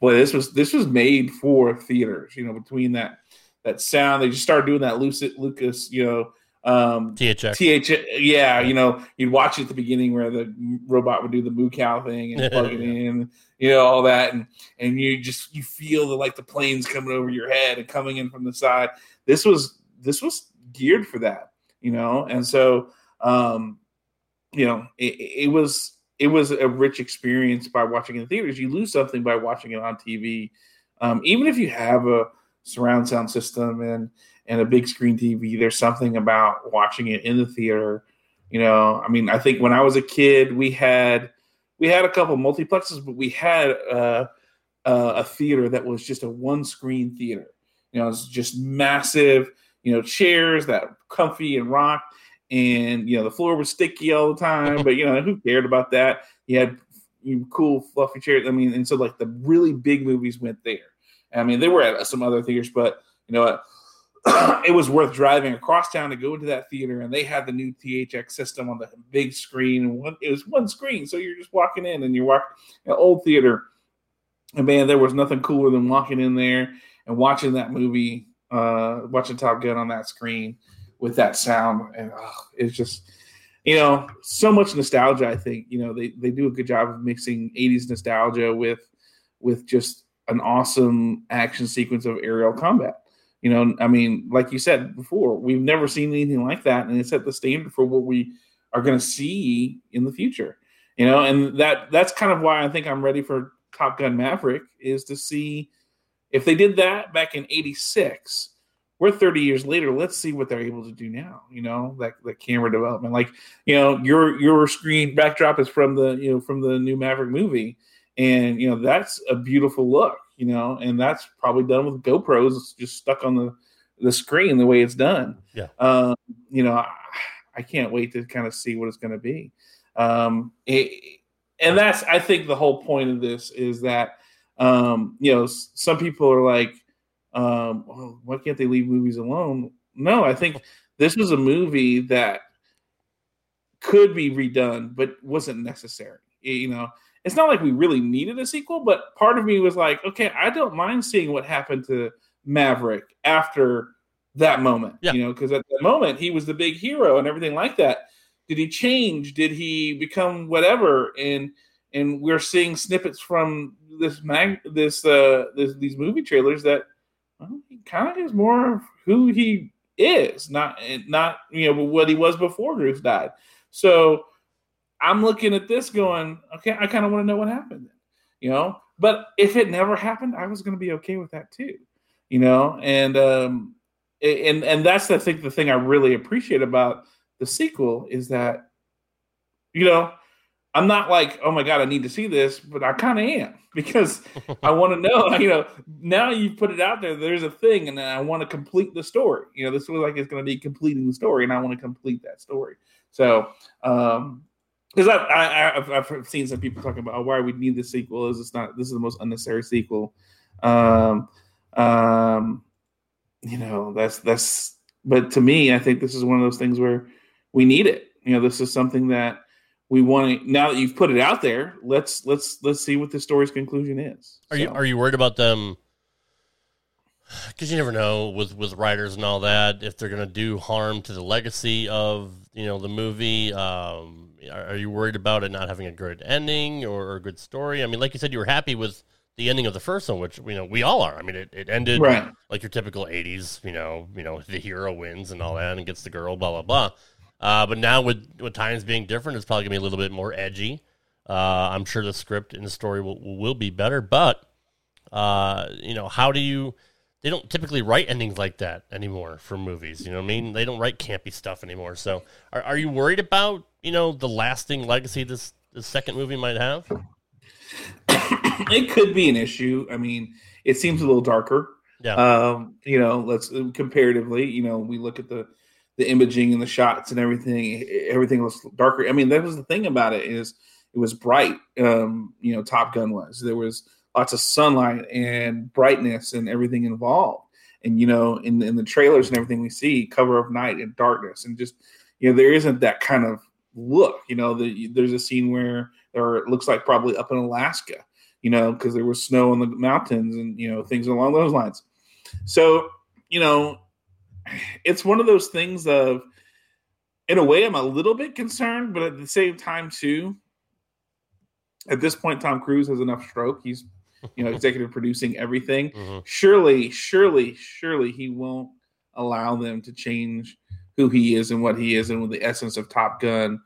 boy, this was this was made for theaters. You know, between that that sound, they just started doing that Lucid Lucas, you know, um, THX. TH, yeah, you know, you'd watch it at the beginning where the robot would do the moo cow thing and plug it in, you know, all that, and and you just you feel the like the planes coming over your head and coming in from the side. This was this was geared for that, you know, and so um, you know, it, it was it was a rich experience by watching in theaters. You lose something by watching it on TV, um, even if you have a surround sound system and and a big screen TV. There's something about watching it in the theater. You know, I mean, I think when I was a kid, we had we had a couple multiplexes, but we had uh, uh, a theater that was just a one screen theater. You know, it's just massive. You know, chairs that comfy and rock, and you know the floor was sticky all the time. but you know, who cared about that? You had cool fluffy chairs. I mean, and so like the really big movies went there. I mean, they were at some other theaters, but you know what? it was worth driving across town to go into that theater, and they had the new THX system on the big screen. It was one screen, so you're just walking in, and you're walking an old theater. And man, there was nothing cooler than walking in there and watching that movie, uh, watching Top Gun on that screen with that sound, and it's just you know so much nostalgia. I think you know they they do a good job of mixing '80s nostalgia with with just an awesome action sequence of aerial combat. You know, I mean, like you said before, we've never seen anything like that, and it set the standard for what we are going to see in the future. You know, and that that's kind of why I think I'm ready for Top Gun Maverick is to see if they did that back in '86. We're 30 years later. Let's see what they're able to do now. You know, that the camera development, like you know, your your screen backdrop is from the you know from the new Maverick movie, and you know that's a beautiful look you know, and that's probably done with GoPros just stuck on the the screen the way it's done. Yeah. Um, you know, I, I, can't wait to kind of see what it's going to be. Um, it, and that's I think the whole point of this is that um, you know some people are like, um, well, why can't they leave movies alone? No, I think this was a movie that could be redone, but wasn't necessary. You know, it's not like we really needed a sequel, but part of me was like, okay, I don't mind seeing what happened to Maverick after that moment. Yeah. You know, because at that moment he was the big hero and everything like that. Did he change? Did he become whatever? And and we're seeing snippets from this mag this uh this, these movie trailers that well, kind of is more of who he is, not not you know what he was before Goose died. So I'm looking at this going, okay, I kind of want to know what happened, you know. But if it never happened, I was going to be okay with that too, you know. And um, and and that's I think the thing I really appreciate about the sequel is that, you know, I'm not like, oh my god, I need to see this, but I kind of am because I want to know. You know, now you put it out there. There's a thing, and I want to complete the story. You know, this was like it's going to be completing the story, and I want to complete that story. So, um, because I, I, I've, I've seen some people talking about oh, why we need this sequel. Is it's not this is the most unnecessary sequel. Um, um, you know that's that's. But to me, I think this is one of those things where we need it. You know, this is something that we want to. Now that you've put it out there, let's let's let's see what the story's conclusion is. Are so. you are you worried about them? because you never know with with writers and all that if they're going to do harm to the legacy of you know the movie. Um, are, are you worried about it not having a good ending or, a good story? I mean, like you said, you were happy with the ending of the first one, which you know we all are. I mean, it, it ended Right. like your typical '80s, you know, you know the hero wins and all that and gets the girl, blah blah blah. Uh, but now with with times being different, it's probably gonna be a little bit more edgy. Uh, I'm sure the script and the story will will be better, but uh, you know, how do you? They don't typically write endings like that anymore for movies. You know what I mean? They don't write campy stuff anymore. So, are, are you worried about you know the lasting legacy this this second movie might have? it could be an issue. I mean, it seems a little darker. Yeah. Um, you know, let's comparatively, you know, we look at the the imaging and the shots and everything. Everything was darker. I mean, that was the thing about it is it was bright. Um, you know, Top Gun was there was lots of sunlight and brightness and everything involved. And you know, in in the trailers and everything we see, cover of night and darkness, and just you know, there isn't that kind of look. You know, the, there's a scene where or it looks like probably up in Alaska, you know, because there was snow in the mountains and you know things along those lines. So you know, it's one of those things of, in a way, I'm a little bit concerned, but at the same time too. At this point, Tom Cruise has enough stroke. He's, you know, executive producing everything. Mhm. Surely, surely, surely, he won't allow them to change who he is and what he is and with the essence of Top Gun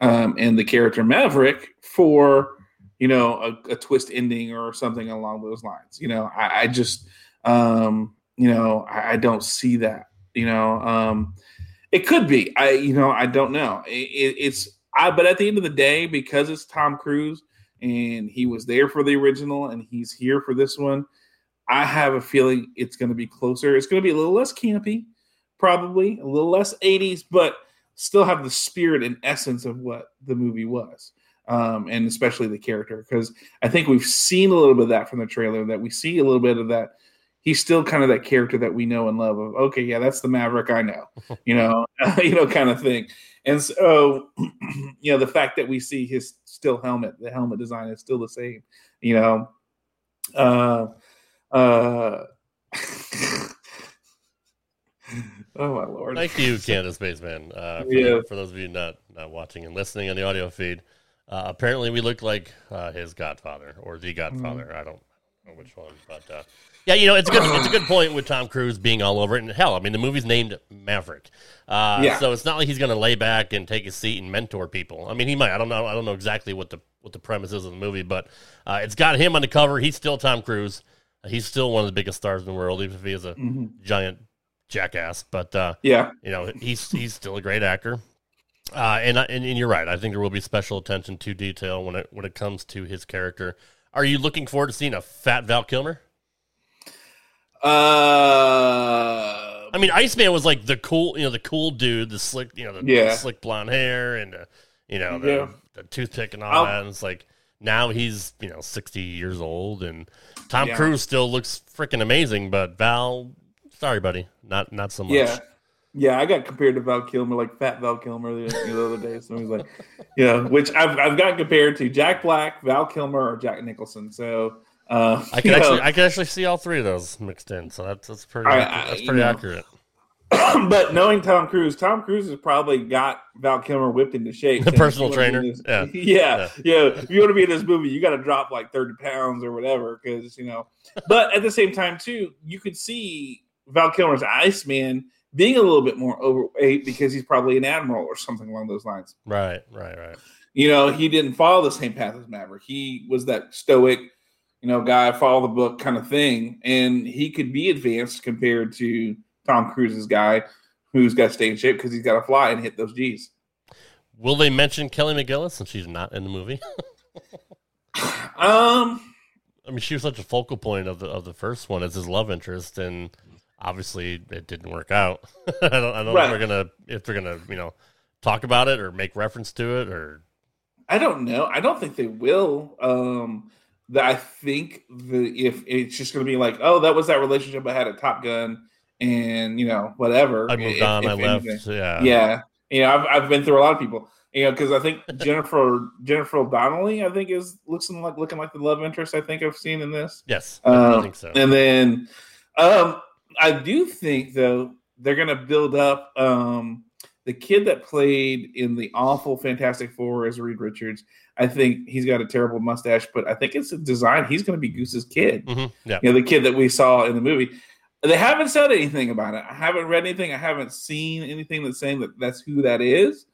um, and the character Maverick for you know a, a twist ending or something along those lines. You know, I, I just um, you know I, I don't see that. You know, um, it could be. I you know I don't know. It, it, it's I but at the end of the day, because it's Tom Cruise and he was there for the original and he's here for this one. I have a feeling it's going to be closer. It's going to be a little less campy, probably a little less 80s, but still have the spirit and essence of what the movie was. Um, and especially the character, because I think we've seen a little bit of that from the trailer. That we see a little bit of that. He's still kind of that character that we know and love. Of okay, yeah, that's the Maverick I know, you know, you know, kind of thing. And so, you know, the fact that we see his still helmet, the helmet design is still the same, you know. Uh, uh, oh my lord! Thank you, Canada Spaceman. Uh, for, Yeah. for those of you not not watching and listening on the audio feed, uh, apparently we look like uh, his Godfather or the Godfather. I don't which one, but uh, yeah, you know, it's a good it's a good point with Tom Cruise being all over it. And hell, I mean, the movie's named Maverick, uh, Yeah. so it's not like he's going to lay back and take a seat and mentor people. I mean, he might. I don't know. I don't know exactly what the what the premise is of the movie, but uh, it's got him on the cover. He's still Tom Cruise. He's still one of the biggest stars in the world, even if he is a Mhm. giant jackass. But uh, Yeah, you know he's he's still a great actor uh, and, and and you're right i think there will be special attention to detail when it when it comes to his character are you looking forward to seeing a fat val kilmer uh, i mean iceman was like the cool you know the cool dude the slick you know the, Yeah. slick blonde hair and uh, you know the, Yeah. the toothpick and all I'll- that and it's like now he's you know 60 years old and tom Yeah. cruise still looks freaking amazing but val sorry buddy not not so much Yeah. Yeah, I got compared to Val Kilmer, like Fat Val Kilmer, the, the other day. So he's like, yeah, which I've I've got compared to Jack Black, Val Kilmer, or Jack Nicholson. So uh, I can you know, actually I can actually see all three of those mixed in, so that's that's pretty I- I- that's pretty accurate. but knowing Tom Cruise, Tom Cruise has probably got Val Kilmer whipped into shape. The personal "If you trainer? this- Yeah. yeah, yeah, If you want to be in this movie, you got to drop like thirty pounds or whatever, because you know. But at the same time, too, you could see Val Kilmer's Iceman being a little bit more overweight because he's probably an admiral or something along those lines. Right, right, right. You know, he didn't follow the same path as Maverick. He was that stoic, you know, guy, follow the book kind of thing. And he could be advanced compared to Tom Cruise's guy who's got to stay in shape because he's got to fly and hit those G's. Will they mention Kelly McGillis since she's not in the movie? Um, I mean, she was such a focal point of the of the first one as his love interest, and obviously it didn't work out. I don't, I don't know if they're gonna if they're gonna you know talk about it or make reference to it or I don't know. I don't think they will. Um, that I think the if it's just going to be like, oh, that was that relationship I had at Top Gun, and you know, whatever. I moved if- on, if I left. Yeah, yeah you know I've, I've been through a lot of people you know because i think jennifer jennifer connelly i think is looking like looking like the love interest i think i've seen in this Yes, I um, think so. and then um I do think though they're going to build up um, the kid that played in the awful Fantastic Four as Reed Richards. I think he's got a terrible mustache, but I think it's a design. He's going to be Goose's kid. Mhm, yeah. You know, the kid that we saw in the movie. They haven't said anything about it. I haven't read anything. I haven't seen anything that's saying that that's who that is.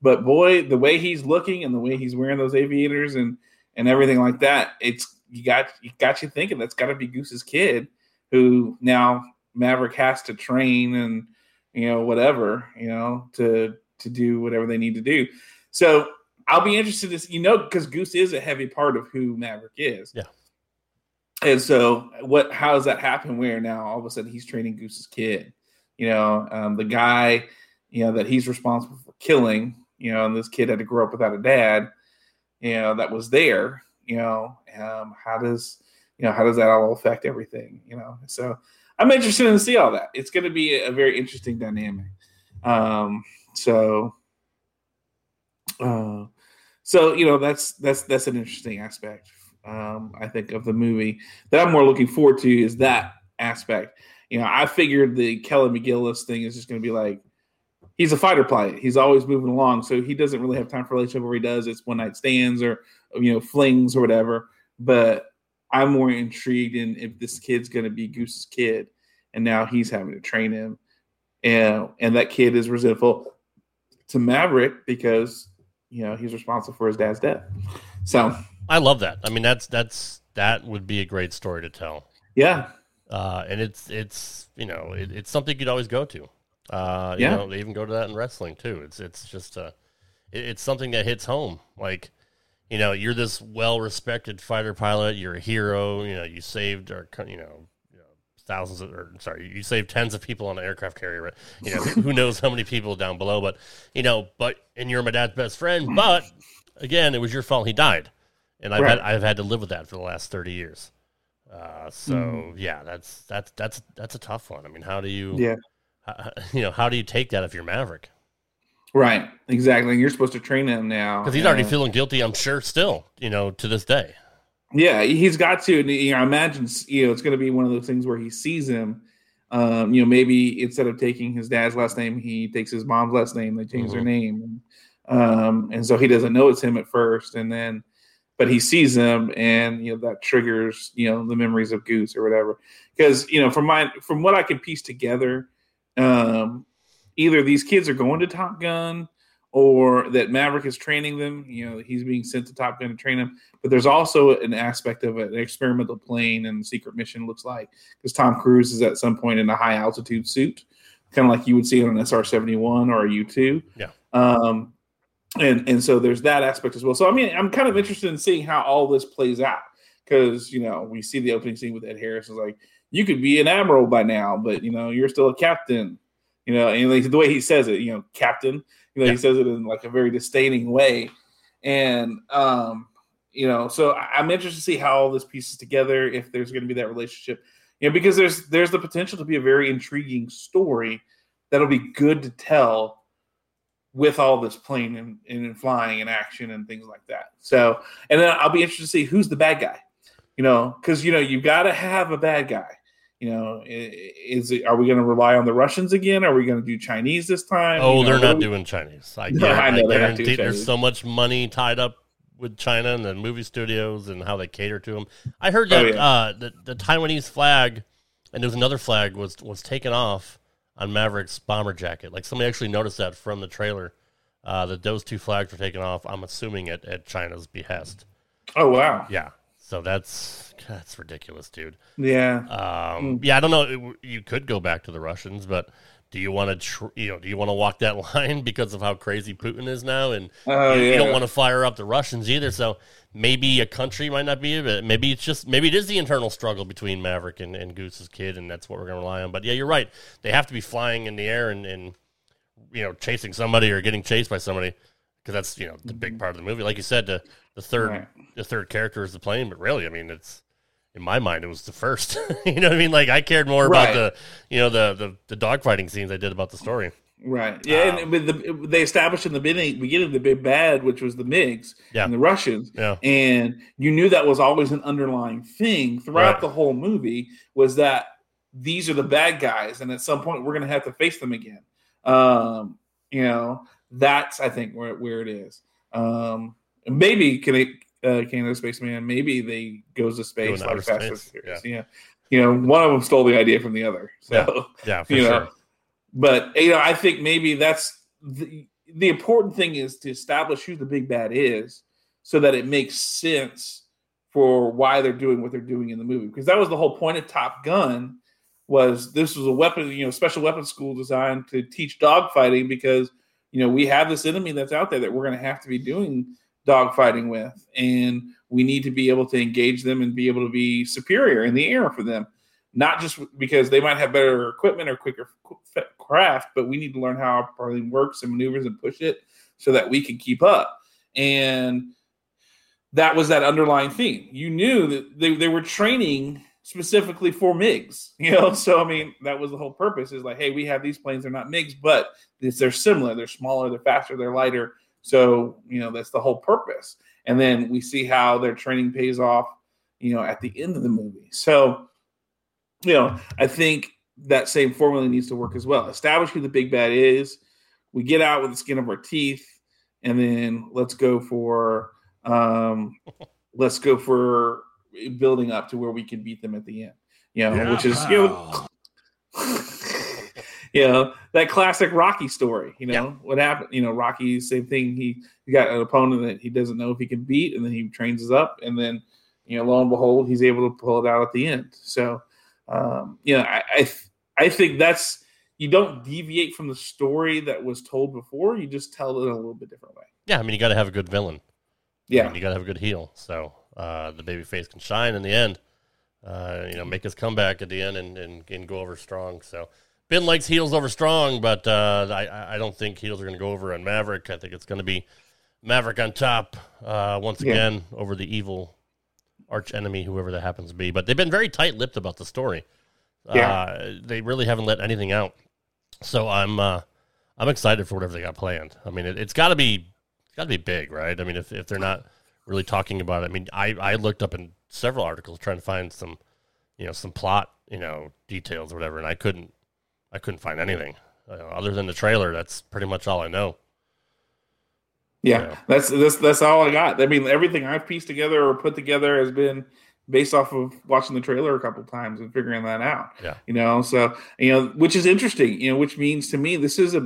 But boy, the way he's looking and the way he's wearing those aviators and and everything like that, it's you got you got you thinking that's got to be Goose's kid, who now Maverick has to train and you know whatever you know to to do whatever they need to do. So I'll be interested to see, you know because Goose is a heavy part of who Maverick is. Yeah. And so what how does that happen where now all of a sudden he's training Goose's kid? You know, um, the guy, you know, that he's responsible for killing, you know, and this kid had to grow up without a dad, you know, that was there, you know, um, how does you know, how does that all affect everything? You know, so I'm interested in see all that. It's going to be a, very interesting dynamic. Um, so, uh, so you know, that's that's that's an interesting aspect. Um, I think of the movie that I'm more looking forward to is that aspect. You know, I figured the Kelly McGillis thing is just going to be like he's a fighter pilot. He's always moving along, so he doesn't really have time for relationship. Where he does, it's one night stands or you know flings or whatever. But I'm more intrigued in if this kid's going to be Goose's kid, and now he's having to train him, and and that kid is resentful to Maverick because you know he's responsible for his dad's death. So I love that. I mean, that's that's that would be a great story to tell. yeah, uh, and it's it's you know it, it's something you'd always go to. Uh, Yeah. you know, they even go to that in wrestling too. It's it's just uh, it, it's something that hits home. Like, you know, you're this well-respected fighter pilot. You're a hero. You know, you saved our co- you know, you know thousands of or sorry, you saved tens of people on an aircraft carrier. Right? You know, who knows how many people down below? But you know, but and you're my dad's best friend. But again, it was your fault. He died, and I've Right. had I've had to live with that for the last thirty years. Uh, so Mm-hmm. yeah, that's that's that's that's a tough one. I mean, how do you yeah, how, you know how do you take that if you're Maverick? Right, exactly. You're supposed to train him now Because he's already feeling guilty, I'm sure. Still, you know, to this day. Yeah, he's got to. and, You know, I imagine you know it's going to be one of those things where he sees him. Um, you know, maybe instead of taking his dad's last name, he takes his mom's last name. They change their name, um, and so he doesn't know it's him at first, and then, but he sees him, and you know that triggers you know the memories of Goose or whatever. Because you know, from my from what I can piece together, um, either these kids are going to Top Gun, or that Maverick is training them. You know, he's being sent to Top Gun to train them but there's also an aspect of an experimental plane and secret mission looks like because Tom Cruise is at some point in a high altitude suit, kind of like you would see on an SR seventy one or a U two. Yeah. Um, and and so there's that aspect as well. So I mean, I'm kind of interested in seeing how all this plays out because you know we see the opening scene with Ed Harris is like you could be an admiral by now, but you know you're still a captain. You know, and like the way he says it, you know, captain. You know, Yeah. he says it in like a very disdaining way, and um, you know, so I'm interested to see how all this pieces together. If there's going to be that relationship, you know, because there's there's the potential to be a very intriguing story that'll be good to tell with all this plane and, and flying and action and things like that. So, and then I'll be interested to see who's the bad guy, you know, because you know you've got to have a bad guy. You know, is it, are we going to rely on the Russians again? Are we going to do Chinese this time? Oh, You know, they're not we- doing Chinese. I, No, I I, know guarantee there's Chinese. so much money tied up with China and the movie studios and how they cater to them. I heard that Oh, yeah. uh, the, the Taiwanese flag and there was another flag was was taken off on Maverick's bomber jacket. Like somebody actually noticed that from the trailer. Uh, that those two flags were taken off. I'm assuming at, at China's behest. Oh wow, Yeah. So that's that's ridiculous, dude. yeah. Um, Yeah, I don't know. You could go back to the Russians, but do you want to, tr- you know, do you want to walk that line because of how crazy Putin is now? And Oh, you, you don't want to fire up the Russians either. So maybe a country might not be, but maybe it's just maybe it is the internal struggle between Maverick and, and Goose's kid, and that's what we're going to rely on. But yeah, you're right. They have to be flying in the air and, and you know chasing somebody or getting chased by somebody because that's you know the big part of the movie. Like you said, the the third Right. the third character is the plane, but really, I mean, it's in my mind, it was the first. you know what I mean? Like I cared more Right. about the you know the the the dogfighting scenes I did about the story. Right. Yeah, Um, and with the they established in the beginning, beginning the big bad, which was the MiGs Yeah. and the Russians, Yeah. and you knew that was always an underlying thing throughout Right. the whole movie was that these are the bad guys, and at some point we're going to have to face them again. Um, you know, that's I think where where it is. Um, maybe can it uh, Canada Spaceman? Maybe they goes to space like Fast and Furious. Yeah. you know, one of them stole the idea from the other. So Yeah, for you sure. know, but you know, I think maybe that's the the important thing is to establish who the big bad is, so that it makes sense for why they're doing what they're doing in the movie. Because that was the whole point of Top Gun was this was a weapon, you know, special weapons school designed to teach dogfighting because you know we have this enemy that's out there that we're going to have to be doing dogfighting with, and we need to be able to engage them and be able to be superior in the air for them not just because they might have better equipment or quicker craft, but we need to learn how our plane works and maneuvers and push it so that we can keep up. And that was that underlying theme. You knew that they, they were training specifically for MiGs, you know. So I mean, that was the whole purpose. Is like, hey, we have these planes; they're not MiGs, but they're similar. They're smaller, they're faster, they're lighter. So you know, that's the whole purpose. And then we see how their training pays off, you know, at the end of the movie. So you know, I think that same formula needs to work as well. Establish who the big bad is. We get out with the skin of our teeth, and then let's go for um, let's go for building up to where we can beat them at the end. You know, which is you know, you know that classic Rocky story. You know what happened? You know, Rocky same thing. He he got an opponent that he doesn't know if he can beat, and then he trains us up, and then you know, lo and behold, he's able to pull it out at the end. So um, you know, I, I th- I think that's you don't deviate from the story that was told before. You just tell it in a little bit different way. Yeah, I mean, you got to have a good villain. I Yeah, mean, you got to have a good heel. So uh, the baby face can shine in the end. Uh, you know, make his comeback at the end and, and, and go over strong. So Ben likes heels over strong, but uh, I I don't think heels are going to go over on Maverick. I think it's going to be Maverick on top uh, once Yeah. again over the evil arch enemy, whoever that happens to be. But they've been very tight lipped about the story. Yeah. Uh, they really haven't let anything out. So I'm uh, I'm excited for whatever they got planned. I mean, it, it's got to be got to be big, right? I mean, if if they're not really talking about it, I mean, I I looked up in several articles trying to find some, you know, some plot, you know, details or whatever, and I couldn't I couldn't find anything other than the trailer. That's pretty much all I know. yeah, Yeah. that's that's that's all I got. I mean, everything I've pieced together or put together has been based off of watching the trailer a couple times and figuring that out. Yeah. you know, so you know, which is interesting. You know, which means to me this is a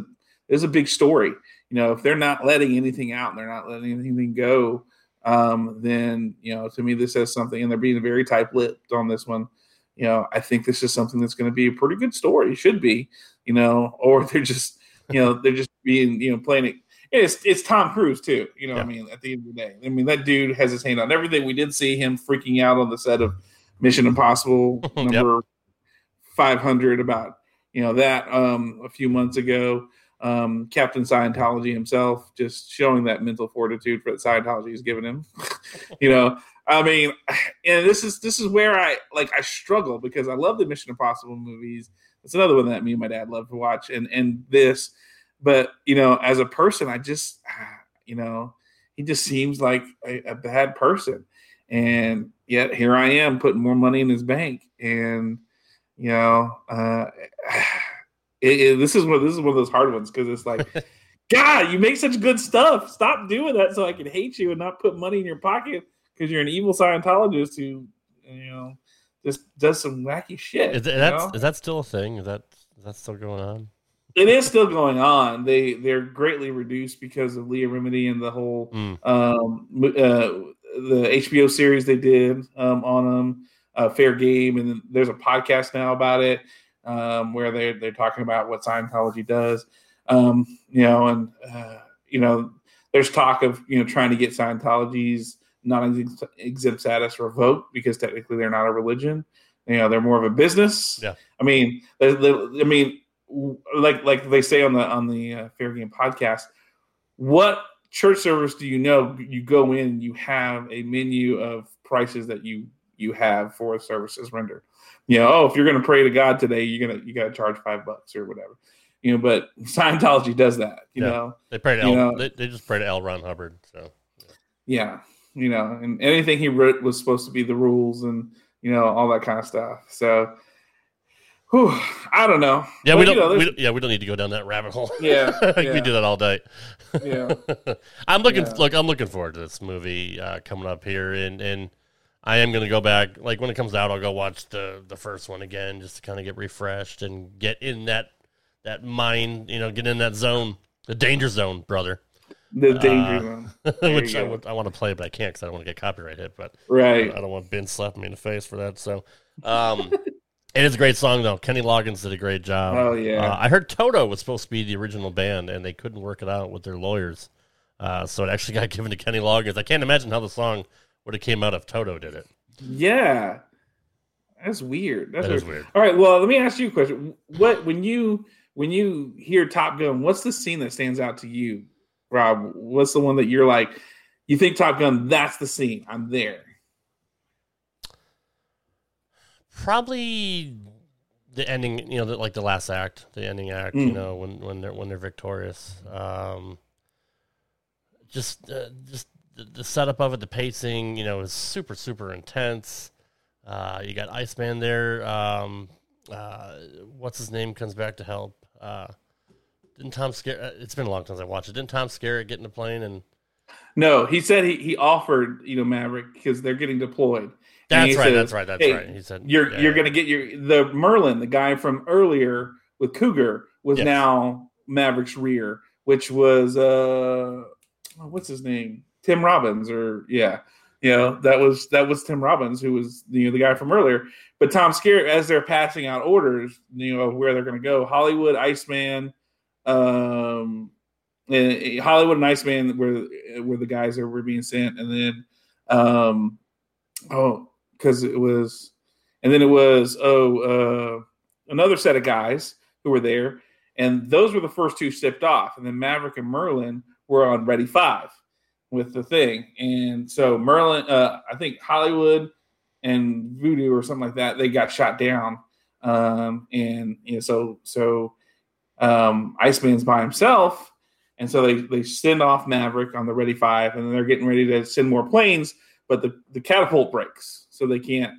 this is a big story. You know, if they're not letting anything out and they're not letting anything go, um, then you know, to me this says something, and they're being very tight-lipped on this one. You know, I think this is something that's going to be a pretty good story. Should be, you know, or they're just, you know, they're just being, you know, playing it. It's it's Tom Cruise too. You know, what I mean, at the end of the day, I mean that dude has his hand on everything. We did see him freaking out on the set of Mission Impossible Yep. number five hundred about you know that um, a few months ago. Um, Captain Scientology himself just showing that mental fortitude for that Scientology has given him. you know, I mean, and this is this is where I like I struggle because I love the Mission Impossible movies. It's another one that me and my dad love to watch, and and this, but you know, as a person, I just you know he just seems like a, a bad person, and yet here I am putting more money in his bank, and you know, uh, it, it- this is one this is one of those hard ones because it's like. God, you make such good stuff. Stop doing that so I can hate you and not put money in your pocket because you're an evil Scientologist who, you know, just does some wacky shit. Is, that is that still a thing? Is that is that still going on? it is still going on. They they're greatly reduced because of Leah Remini and the whole Mm. um, uh, the HBO series they did um, on them, uh, Fair Game, and then there's a podcast now about it um, where they they're talking about what Scientology does. Um, you know, and uh, you know, there's talk of you know trying to get Scientology's non-exempt status revoked because technically they're not a religion. You know, they're more of a business. Yeah. I mean, the, the, I mean, like like they say on the on the uh, Fair Game podcast, what church service do you know? You go in, you have a menu of prices that you you have for services rendered. You know, oh, if you're going to pray to God today, you're gonna you got to charge five bucks or whatever. You know, but Scientology does that. You Yeah. know, They pray to You L, know- they, they just pray to L. Ron Hubbard. So yeah, you know, and anything he wrote was supposed to be the rules and you know all that kind of stuff. So Whew, I don't know. Yeah, But, we don't. know, we yeah, we don't need to go down that rabbit hole. Yeah, we do that all day. Yeah. I'm looking. Yeah. Look, I'm looking forward to this movie uh, coming up here, and and I am going to go back. Like when it comes out, I'll go watch the the first one again, just to kind of get refreshed and get in that that mind. You know, get in that zone, the danger zone, brother. The Uh, danger zone. Which I. I want to play, but I can't because I don't want to get copyright hit. But Right. I don't want Ben slapping me in the face for that. So, um, it is a great song though. Kenny Loggins did a great job. Oh, yeah. Uh, I heard Toto was supposed to be the original band, and they couldn't work it out with their lawyers. Uh, so it actually got given to Kenny Loggins. I can't imagine how the song would have came out if Toto did it. Yeah. That's weird. That's That is weird. All right. Well, let me ask you a question. What when you when you hear Top Gun, what's the scene that stands out to you, Rob? What's the one that you're like, you think Top Gun? That's the scene. I'm there. Probably the ending. You know, the, like the last act, the ending act. You Mm. know, when when they're when they're victorious. Um, just uh, just the, the setup of it, the pacing. You know, is super super intense. Uh, you got Iceman there. Um, uh, what's his name comes back to help. Uh, didn't Tom scare? uh, It's been a long time since I watched it. Didn't Tom Skerritt get in the plane and No, he said he, he offered you know Maverick because they're getting deployed. That's right, says, that's right, that's "Hey, right." He said, you're yeah, you're yeah. gonna get your the Merlin, the guy from earlier with Cougar, was Yes. now Maverick's rear, which was uh what's his name? Tim Robbins, or yeah. You know, that was that was Tim Robbins, who was you know the guy from earlier. But Tom Skerritt, as they're passing out orders, you know, where they're gonna go, Hollywood, Iceman, um and Hollywood and Iceman were were the guys that were being sent, and then um oh because it was and then it was oh uh another set of guys who were there and those were the first two stepped off and then maverick and merlin were on ready five with the thing and so merlin uh i think hollywood and voodoo or something like that they got shot down um and you know so so um iceman's by himself and so they they send off maverick on the ready five and then they're getting ready to send more planes but the, the catapult breaks, so they can't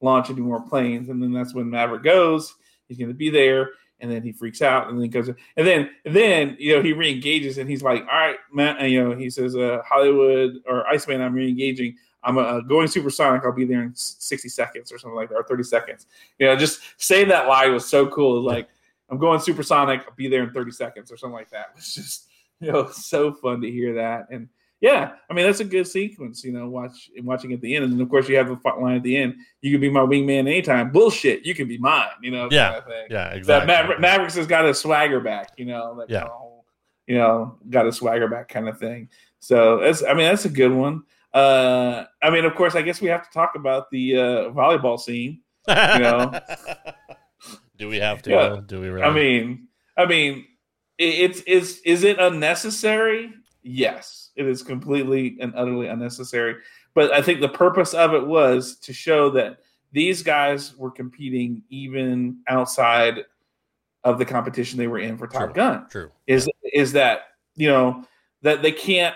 launch any more planes. And then that's when Maverick goes. He's going to be there, and then he freaks out, and then he goes, and then and then you know he reengages, and he's like, "All right, man," and, you know he says, uh, "Hollywood or Iceman, I'm reengaging. I'm uh, going supersonic. I'll be there in 60 seconds or something like that, or 30 seconds." You know, just saying that line was so cool. It's like, "I'm going supersonic. I'll be there in 30 seconds" or something like that. It was just you know so fun to hear that and yeah, I mean that's a good sequence, you know. Watch watching at the end, and then of course you have the fi- line at the end. You can be my wingman anytime. Bullshit, you can be mine. You know, Yeah, kind of thing. yeah, That exactly. Mavericks has got a swagger back. You know, that Yeah. kind of whole, you know, got a swagger back kind of thing. So that's, I mean, that's a good one. Uh, I mean, of course, I guess we have to talk about the uh, volleyball scene. You know, Do we have to? Yeah. Do we really? I mean, I mean, it, it's is is it unnecessary? Yes, it is completely and utterly unnecessary. But I think the purpose of it was to show that these guys were competing even outside of the competition they were in for Top True. Gun. true. Is is that you know that they can't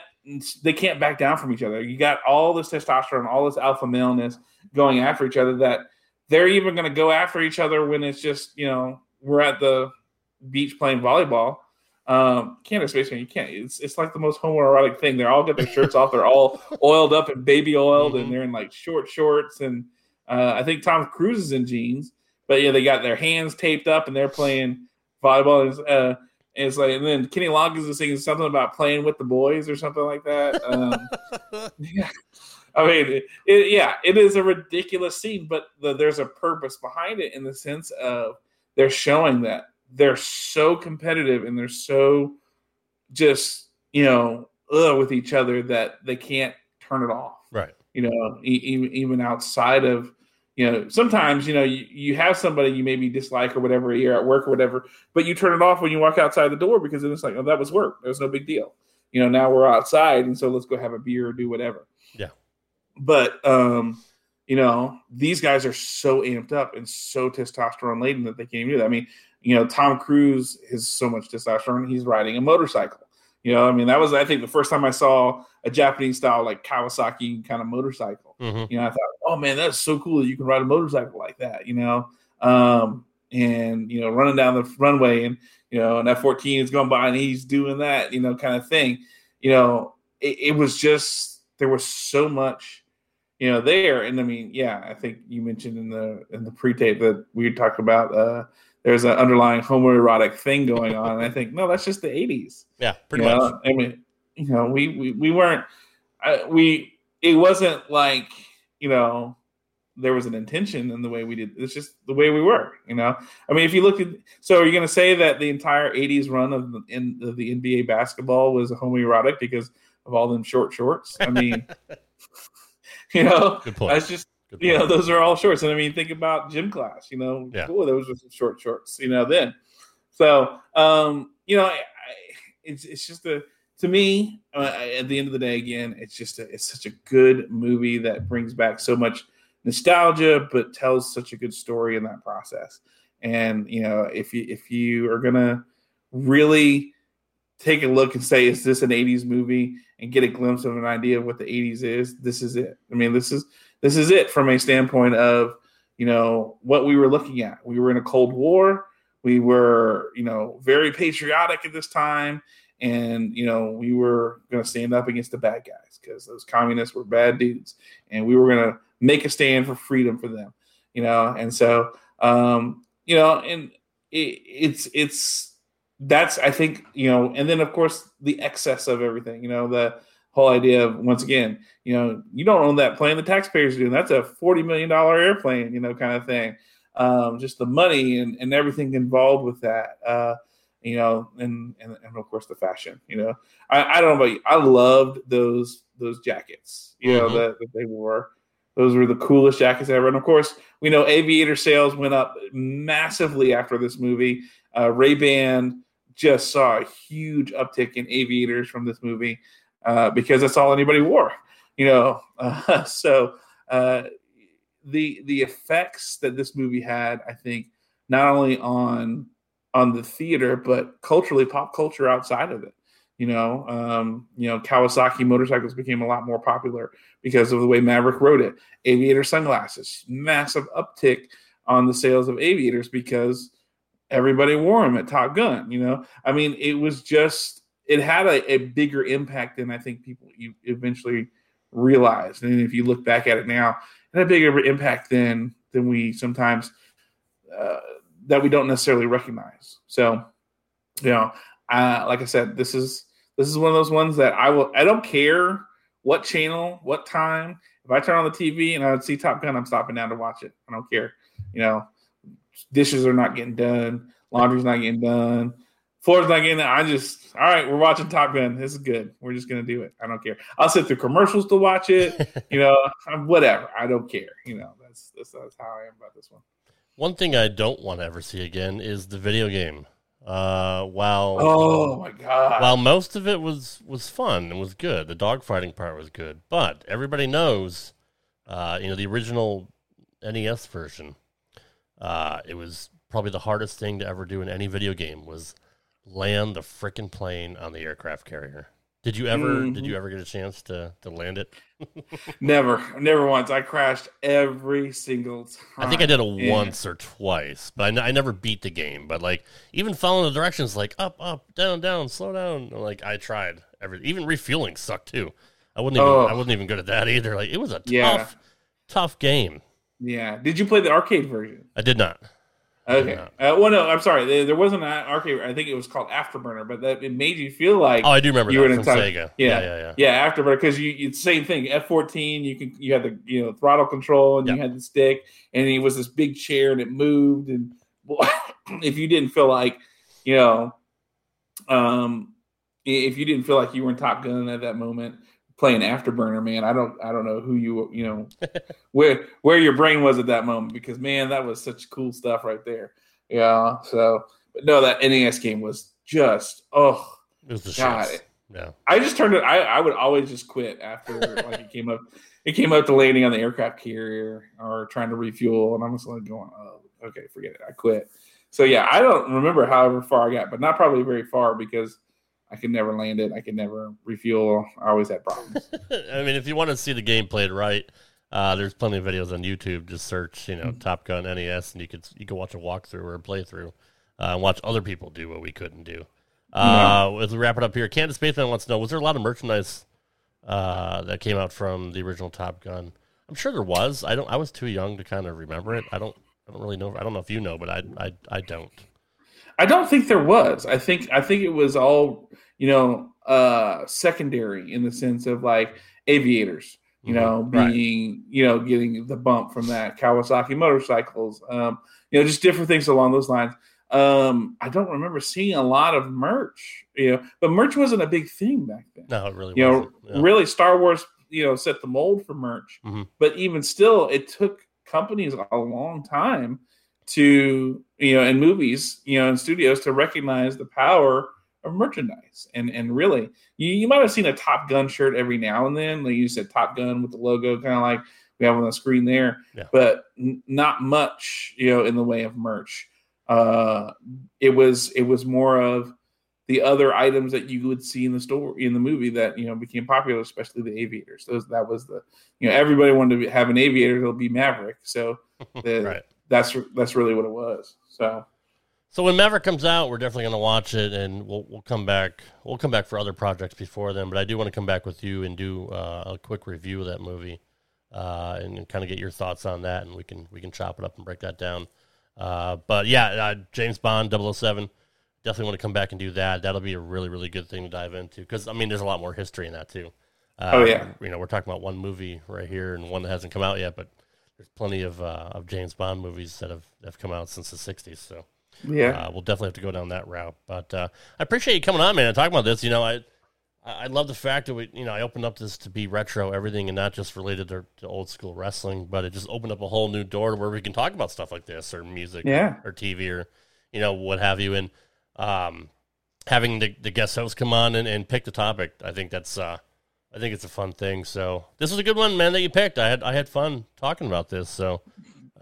they can't back down from each other. You got all this testosterone, all this alpha maleness going after each other that they're even going to go after each other when it's just you know we're at the beach playing volleyball. Um, Canada Spaceman, you can't. It's it's like the most homoerotic thing. They're all got their shirts off. They're all oiled up and baby oiled, Mhm. and they're in like short shorts. And uh, I think Tom Cruise is in jeans, but yeah, they got their hands taped up and they're playing volleyball. And it's, uh, and it's like, and then Kenny Loggins is singing something about playing with the boys or something like that. Um, yeah. I mean, it, it, yeah, it is a ridiculous scene, but the, there's a purpose behind it in the sense of they're showing that they're so competitive and they're so just you know ugh, with each other that they can't turn it off. Right. You know, even even outside of you know, sometimes you know you, you have somebody you maybe dislike or whatever. You're at work or whatever, but you turn it off when you walk outside the door because then it's like, oh, that was work. There's no big deal. You know, now we're outside, and so let's go have a beer or do whatever. Yeah. But um, you know, these guys are so amped up and so testosterone laden that they can't even do that. I mean, you know, Tom Cruise has so much testosterone, he's riding a motorcycle. You know, I mean, that was I think the first time I saw a Japanese style like Kawasaki kind of motorcycle. hmm You know, I thought, oh man, that's so cool that you can ride a motorcycle like that. You know, um, and you know running down the runway and you know and F-14 is going by and he's doing that you know kind of thing. You know, it, it was just there was so much you know there and I mean yeah I think you mentioned in the in the pre-tape that we talked about uh there's an underlying homoerotic thing going on and I think no that's just the 80s. Yeah, pretty You much. know, I mean, you know, we we, we weren't I, we it wasn't like you know there was an intention in the way we did. It's just the way we were. You know, I mean, if you look at so, are you going to say that the entire '80s run of the, in, of the NBA basketball was homoerotic because of all them short shorts? I mean, you know, that's just you know, those are all shorts. And I mean, think about gym class, you know, Yeah. boy, those were some short shorts, you know, then. So, um, you know, I, I, it's, it's just a, to me, uh, at the end of the day, again, it's just a, it's such a good movie that brings back so much nostalgia, but tells such a good story in that process. And, you know, if you, if you are going to really take a look and say, is this an 80s movie and get a glimpse of an idea of what the 80s is, this is it. I mean, this is, this is it from a standpoint of you know what we were looking at. We were in a cold war. We were you know very patriotic at this time. And you know we were going to stand up against the bad guys because those communists were bad dudes. And we were going to make a stand for freedom for them you know? And so um you know and it, it's it's that's i think you know and then of course the excess of everything you know the whole idea of once again you know, you don't own that plane. The taxpayers do. And that's a forty million dollar airplane, you know, kind of thing. Um, just the money and, and everything involved with that, uh, you know, and, and and of course the fashion. You know, I, I don't know about you. I loved those those jackets. You know Mhm. that, that they wore. Those were the coolest jackets ever. And of course, we know aviator sales went up massively after this movie. Uh, Ray Ban just saw a huge uptick in aviators from this movie uh, because that's all anybody wore you know? Uh, so uh, the the effects that this movie had i think not only on on the theater but culturally pop culture outside of it you know? Um, you know kawasaki motorcycles became a lot more popular because of the way maverick rode it. Aviator sunglasses massive uptick on the sales of aviators because everybody wore them at top gun you know? I mean it was just it had a, a bigger impact than i think people eventually realized. And if you look back at it now, it had a bigger impact than than we sometimes uh, that we don't necessarily recognize. So, you know, uh, like I said, this is this is one of those ones that I will. I don't care what channel, what time. If I turn on the TV and I see Top Gun, I'm stopping down to watch it. I don't care. You know, dishes are not getting done, laundry's not getting done, floor's not getting done. I just, all right, we're watching Top Gun. This is good. We're just gonna do it. I don't care. I'll sit through commercials to watch it. You know, whatever. I don't care. You know, that's that's, that's how I am about this one. One thing I don't want to ever see again is the video game. Uh, while Oh my god. while most of it was was fun and was good, the dogfighting part was good. But everybody knows, uh, you know, the original NES version. Uh, it was probably the hardest thing to ever do in any video game was land the frickin' plane on the aircraft carrier. Did you ever? Did Mhm. you ever get a chance to to land it? Never, never once. I crashed every single time. I think I did it And- once or twice, but I, n- I never beat the game. But like even following the directions, like up, up, down, down, slow down. Like I tried every, even refueling sucked too. I wouldn't even, Oh. I wasn't even good at that either. Like it was a tough, Yeah. tough game. Yeah. Did you play the arcade version? I did not. Okay. Uh, well, no, I'm sorry. There, wasn't an arcade. I think it was called Afterburner, but that it made you feel like Oh, I do remember you were from in time- Sega. Yeah, yeah, yeah. yeah. Yeah, Afterburner because you it's same thing. F14, you can you had the you know throttle control and you had the stick, and it was this big chair and it moved. And boy, if you didn't feel like you know, um, if you didn't feel like you were in Top Gun at that moment playing Afterburner, man, I don't I don't know who you you know where where your brain was at that moment because man, that was such cool stuff right there. Yeah, so but no, that NES game was just oh. It was the God, shit. Yeah. I just turned it. I, I would always just quit after like it came up. It came up to landing on the aircraft carrier or trying to refuel, and I'm just like going, "Oh, okay, forget it. I quit." So yeah, I don't remember however far I got, but not probably very far because I could never land it. I could never refuel. I always had problems. I mean, if you want to see the game played right, Uh, there's plenty of videos on YouTube. Just search, you know, Top Gun NES, and you could you could watch a walkthrough or a playthrough, uh, and watch other people do what we couldn't do. Uh, As we wrap it up here, Canada Spaceman wants to know: Was there a lot of merchandise uh, that came out from the original Top Gun? I'm sure there was. I don't. I was too young to kind of remember it. I don't. I don't really know. I don't know if you know, but I. I. I don't. I don't think there was. I think I think it was all you know uh secondary in the sense of like aviators, you know, Mhm. Right. being you know getting the bump from that Kawasaki motorcycles, um, you know, just different things along those lines. Um, I don't remember seeing a lot of merch, you know, but merch wasn't a big thing back then. No, it really you know. Yeah. really Star Wars, you know, set the mold for merch. Mhm. But even still, it took companies a long time to, you know, in movies, you know, in studios to recognize the power of merchandise. And and really, you, you might have seen a Top Gun shirt every now and then. They used a Top Gun with the logo, kind of like we have on the screen there. Yeah. But n- not much, you know, in the way of merch. Uh, it was it was more of the other items that you would see in the store in the movie that you know became popular, especially the aviators. Those that was the you know everybody wanted to have an aviator. It'll be Maverick. So the, Right. that's that's really what it was. So So when Maverick comes out, we're definitely going to watch it, and we'll we'll come back. We'll come back for other projects before then. But I do want to come back with you and do uh, a quick review of that movie, uh, and, kind of get your thoughts on that, and we can we can chop it up and break that down. Uh, but yeah, uh, James Bond 007, definitely want to come back and do that. That'll be a really really good thing to dive into because I mean, there's a lot more history in that too. Uh, Oh, yeah. you know, we're talking about one movie right here and one that hasn't come out yet, but there's plenty of uh, of James Bond movies that have have come out since the '60s. So yeah, uh, we'll definitely have to go down that route. But uh, I appreciate you coming on, man, and talking about this. You know, I I love the fact that we, you know, I opened up this to be retro everything and not just related to, to old school wrestling, but it just opened up a whole new door to where we can talk about stuff like this or music, Yeah. or TV or you know what have you. And um, having the, the guest host come on and, and pick the topic, I think that's uh, I think it's a fun thing. So this was a good one, man, that you picked. I had I had fun talking about this. So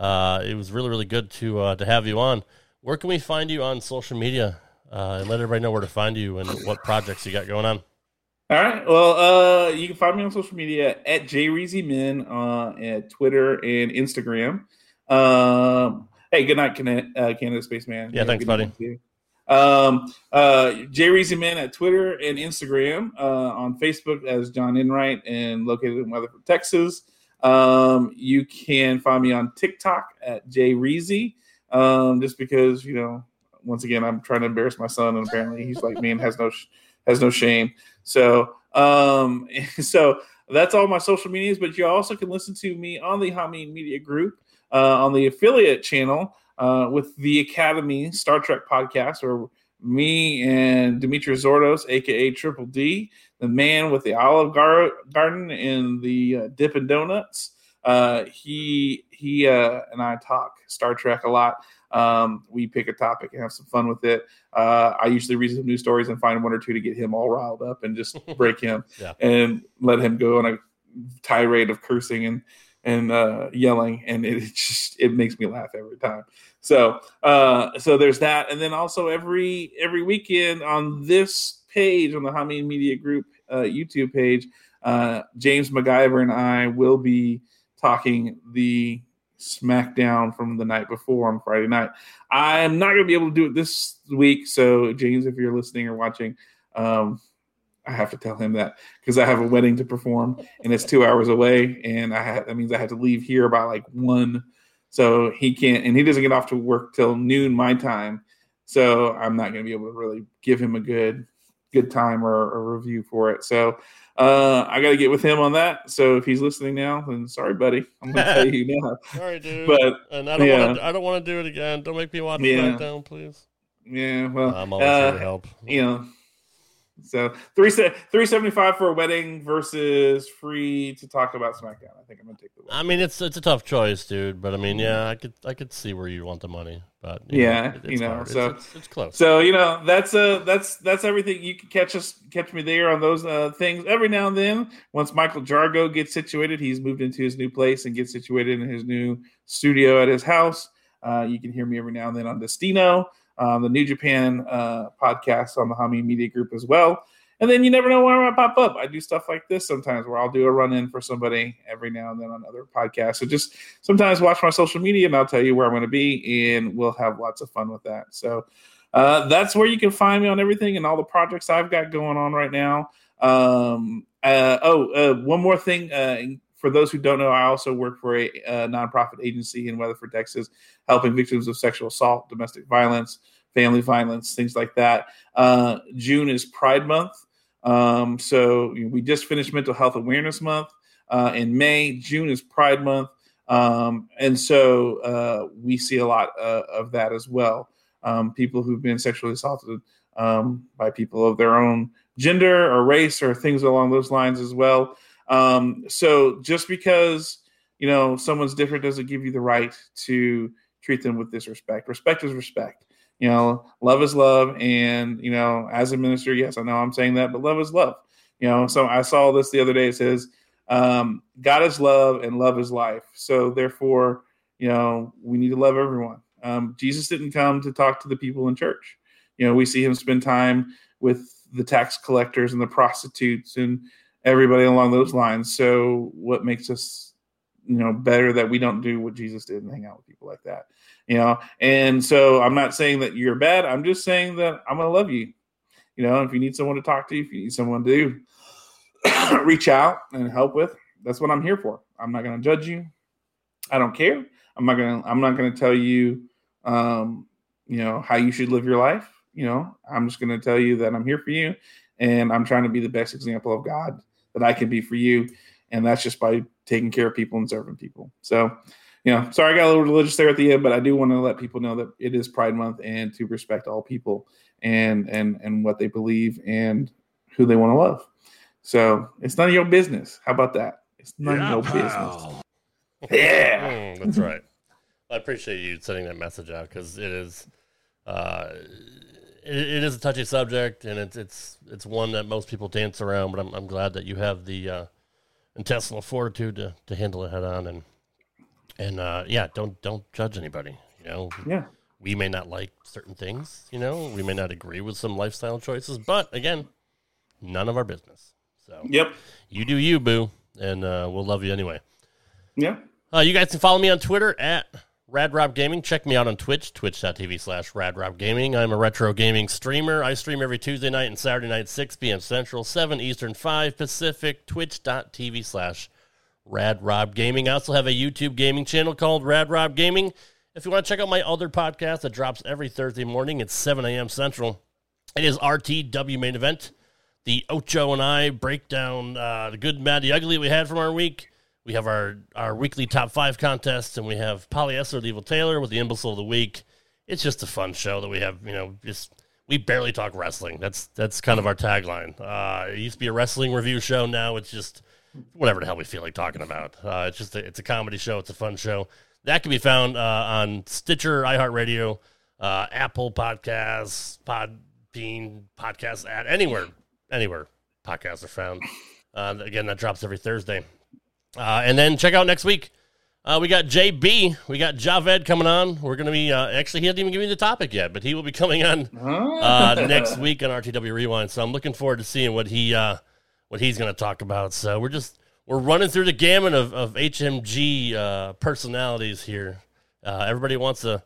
uh, it was really really good to uh, to have you on. Where can we find you on social media? Uh, and let everybody know where to find you and what projects you got going on. All right. Well, uh, you can find me on social media at jreezymin uh, at Twitter and Instagram. Um, hey, good night, Canada, uh, Canada Spaceman. Yeah, thanks, buddy. Um, uh, jreezymin at Twitter and Instagram. Uh, on Facebook as John Enright and located in Weatherford, Texas. Um, you can find me on TikTok at jreezy. Um, just because you know, once again, I'm trying to embarrass my son, and apparently he's like me and has no sh- has no shame. So, um, so that's all my social medias. But you also can listen to me on the Hameen Media Group uh, on the affiliate channel uh, with the Academy Star Trek podcast, where me and Demetrius Zordos, aka Triple D, the man with the Olive Gar- Garden and the uh, Dippin' Donuts. Uh, he he uh, and I talk Star Trek a lot. Um, we pick a topic and have some fun with it. Uh, I usually read some news stories and find one or two to get him all riled up and just break him Yeah. and let him go on a tirade of cursing and and uh, yelling, and it, just it makes me laugh every time. So uh, so there's that, and then also every every weekend on this page on the Hameen Media Group uh, YouTube page, uh, James MacGyver and I will be talking the SmackDown from the night before on Friday night. I'm not going to be able to do it this week, so James, if you're listening or watching, um, I have to tell him that because I have a wedding to perform and it's two hours away, and I that means I have to leave here by like one, so he can't, and he doesn't get off to work till noon my time, so I'm not going to be able to really give him a good good time or a review for it. So uh, I got to get with him on that. So if he's listening now, then sorry, buddy, I'm going to tell you now. Sorry, dude. But, and I don't yeah. want to. I don't want to do it again. Don't make me watch Yeah. SmackDown, please. Yeah, well, I'm always here to uh, help. you know. So three three seventy five for a wedding versus free to talk about SmackDown. I think I'm gonna take the wedding. I mean, it's it's a tough choice, dude. But I mean, yeah, I could I could see where you want the money, but Yeah, know, it- you it's know, hard. so- it's, it's, it's close. So you know that's uh that's that's everything. You can catch us catch me there on those uh, things every now and then. Once Michael Jargo gets situated, he's moved into his new place and gets situated in his new studio at his house. Uh, you can hear me every now and then on Destino, um, the New Japan uh, podcast on the Hameen Media Group as well. and then you never know where I might pop up. I do stuff like this sometimes where I'll do a run in for somebody every now and then on other podcasts. So just sometimes watch my social media and I'll tell you where I'm going to be, and we'll have lots of fun with that. So uh, that's where you can find me on everything and all the projects I've got going on right now. Um, uh, oh, uh, one more thing. For those who don't know, I also work for a, a nonprofit agency in Weatherford, Texas, helping victims of sexual assault, domestic violence, family violence, things like that. Uh, June is Pride Month. Um, so we just finished Mental Health Awareness Month uh, in May. June is Pride Month. Um, and so uh, we see a lot uh, of that as well. Um, people who've been sexually assaulted um, by people of their own gender or race or things along those lines as well. Um, so just because you know someone's different doesn't give you the right to treat them with disrespect. Respect is respect you know, love is love. And, you know, as a minister, yes, I know I'm saying that, but love is love. You know, so I saw this the other day. It says, um, God is love and love is life. So therefore, you know, we need to love everyone. Um, Jesus didn't come to talk to the people in church. You know, we see him spend time with the tax collectors and the prostitutes and everybody along those lines. So what makes us, you know, better that we don't do what Jesus did and hang out with people like that? you know? And so i'm not saying that you're bad. I'm just saying that i'm going to love you. You know if you need someone to talk to if you need someone to reach out and help with that's what i'm here for. I'm not going to judge you. I don't care. I'm not going to i'm not going to tell you um you know how you should live your life. You know i'm just going to tell you that i'm here for you and i'm trying to be the best example of god that i can be for you and that's just by taking care of people and serving people so you know, sorry I got a little religious there at the end, but I do want to let people know that it is Pride Month and to respect all people and and and what they believe and who they want to love. So it's none of your business. How about that? It's none yeah, of your business. Yeah, mm, that's right. I appreciate you sending that message out because it is, uh, it, it is a touchy subject and it's it's it's one that most people dance around. But I'm I'm glad that you have the uh, intestinal fortitude to to handle it head on and and uh, yeah, don't don't judge anybody. You know, yeah, we may not like certain things. You know, we may not agree with some lifestyle choices, but again, none of our business. So, yep, you do you, boo, and uh, we'll love you anyway. Yeah. Uh, you guys can follow me on Twitter at RadRob Gaming. Check me out on Twitch, twitch.tv slash RadRob Gaming. I'm a retro gaming streamer. I stream every Tuesday night and Saturday night, 6 p.m. Central, 7 Eastern, 5 Pacific, twitch.tv slash Rad Rob Gaming. I also have a YouTube gaming channel called Rad Rob Gaming. If you want to check out my other podcast that drops every Thursday morning at 7 a.m. Central, it is RTW Main Event. The Ocho and I break down uh, the good, bad, the ugly we had from our week. We have our, our weekly top five contests, and we have Polyester the Evil Taylor with the imbecile of the week. It's just a fun show that we have, you know, just we barely talk wrestling. That's that's kind of our tagline. Uh, it used to be a wrestling review show. Now it's just whatever the hell we feel like talking about. Uh, it's just a, it's a comedy show. It's a fun show. That can be found uh, on Stitcher, iHeartRadio, uh, Apple Podcasts, Podbean, Podcast at anywhere, anywhere podcasts are found. Uh, again, that drops every Thursday. Uh, and then check out next week. Uh, we got JB, we got Javed coming on. We're going to be actually he hasn't even given me the topic yet, but he will be coming on next week on RTW Rewind. So I'm looking forward to seeing what he what he's going to talk about. So we're just we're running through the gamut of, of HMG uh, personalities here. Uh, everybody wants to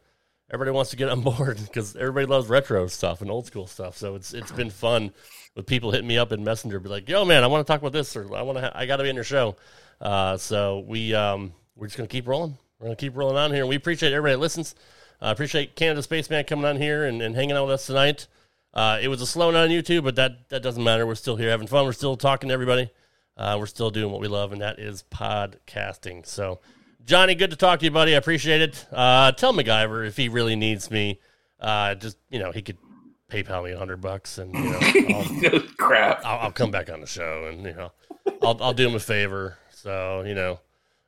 everybody wants to get on board because everybody loves retro stuff and old school stuff. So it's it's been fun with people hitting me up in Messenger, be like, "Yo, man, I want to talk about this," or "I want to, ha- I got to be in your show." Uh, so we um, we're just gonna keep rolling. We're gonna keep rolling on here. We appreciate everybody that listens. I uh, appreciate Canada Spaceman coming on here and, and hanging out with us tonight. Uh, it was a slow night on YouTube, but that, that doesn't matter. We're still here having fun. We're still talking to everybody. Uh, we're still doing what we love, and that is podcasting. So, Johnny, good to talk to you, buddy. I appreciate it. Uh, tell MacGyver if he really needs me, uh, just you know, he could PayPal me a hundred bucks, and you know, I'll, crap. I'll, I'll, come back on the show, and you know, I'll I'll do him a favor. So you know,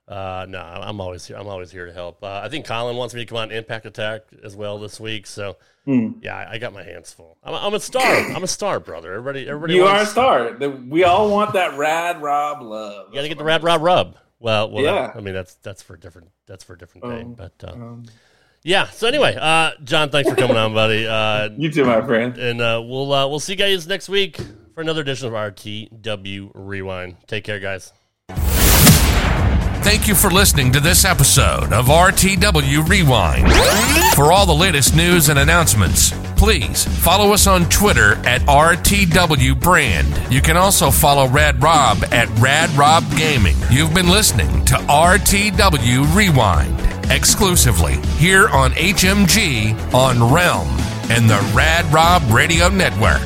uh, no, I'm always here. I'm always here to help. Uh, I think Colin wants me to come on Impact Attack as well this week. So mm. yeah, I, I, got my hands full. I'm, I'm, a star. I'm a star, brother. Everybody, everybody. You wants... are a star. We all want that rad Rob love. You got to get the rad Rob rub. Well, well, yeah. I mean that's that's for different. That's for a different thing. Um, but uh, um, yeah. So anyway, uh, John, thanks for coming on, buddy. Uh, you too, my friend. And uh, we'll uh, we'll see you guys next week for another edition of RTW Rewind. Take care, guys. Thank you for listening to this episode of RTW Rewind. For all the latest news and announcements, please follow us on Twitter at RTW Brand. You can also follow Rad Rob at Rad Rob Gaming. You've been listening to RTW Rewind exclusively here on HMG on Realm and the Rad Rob Radio Network.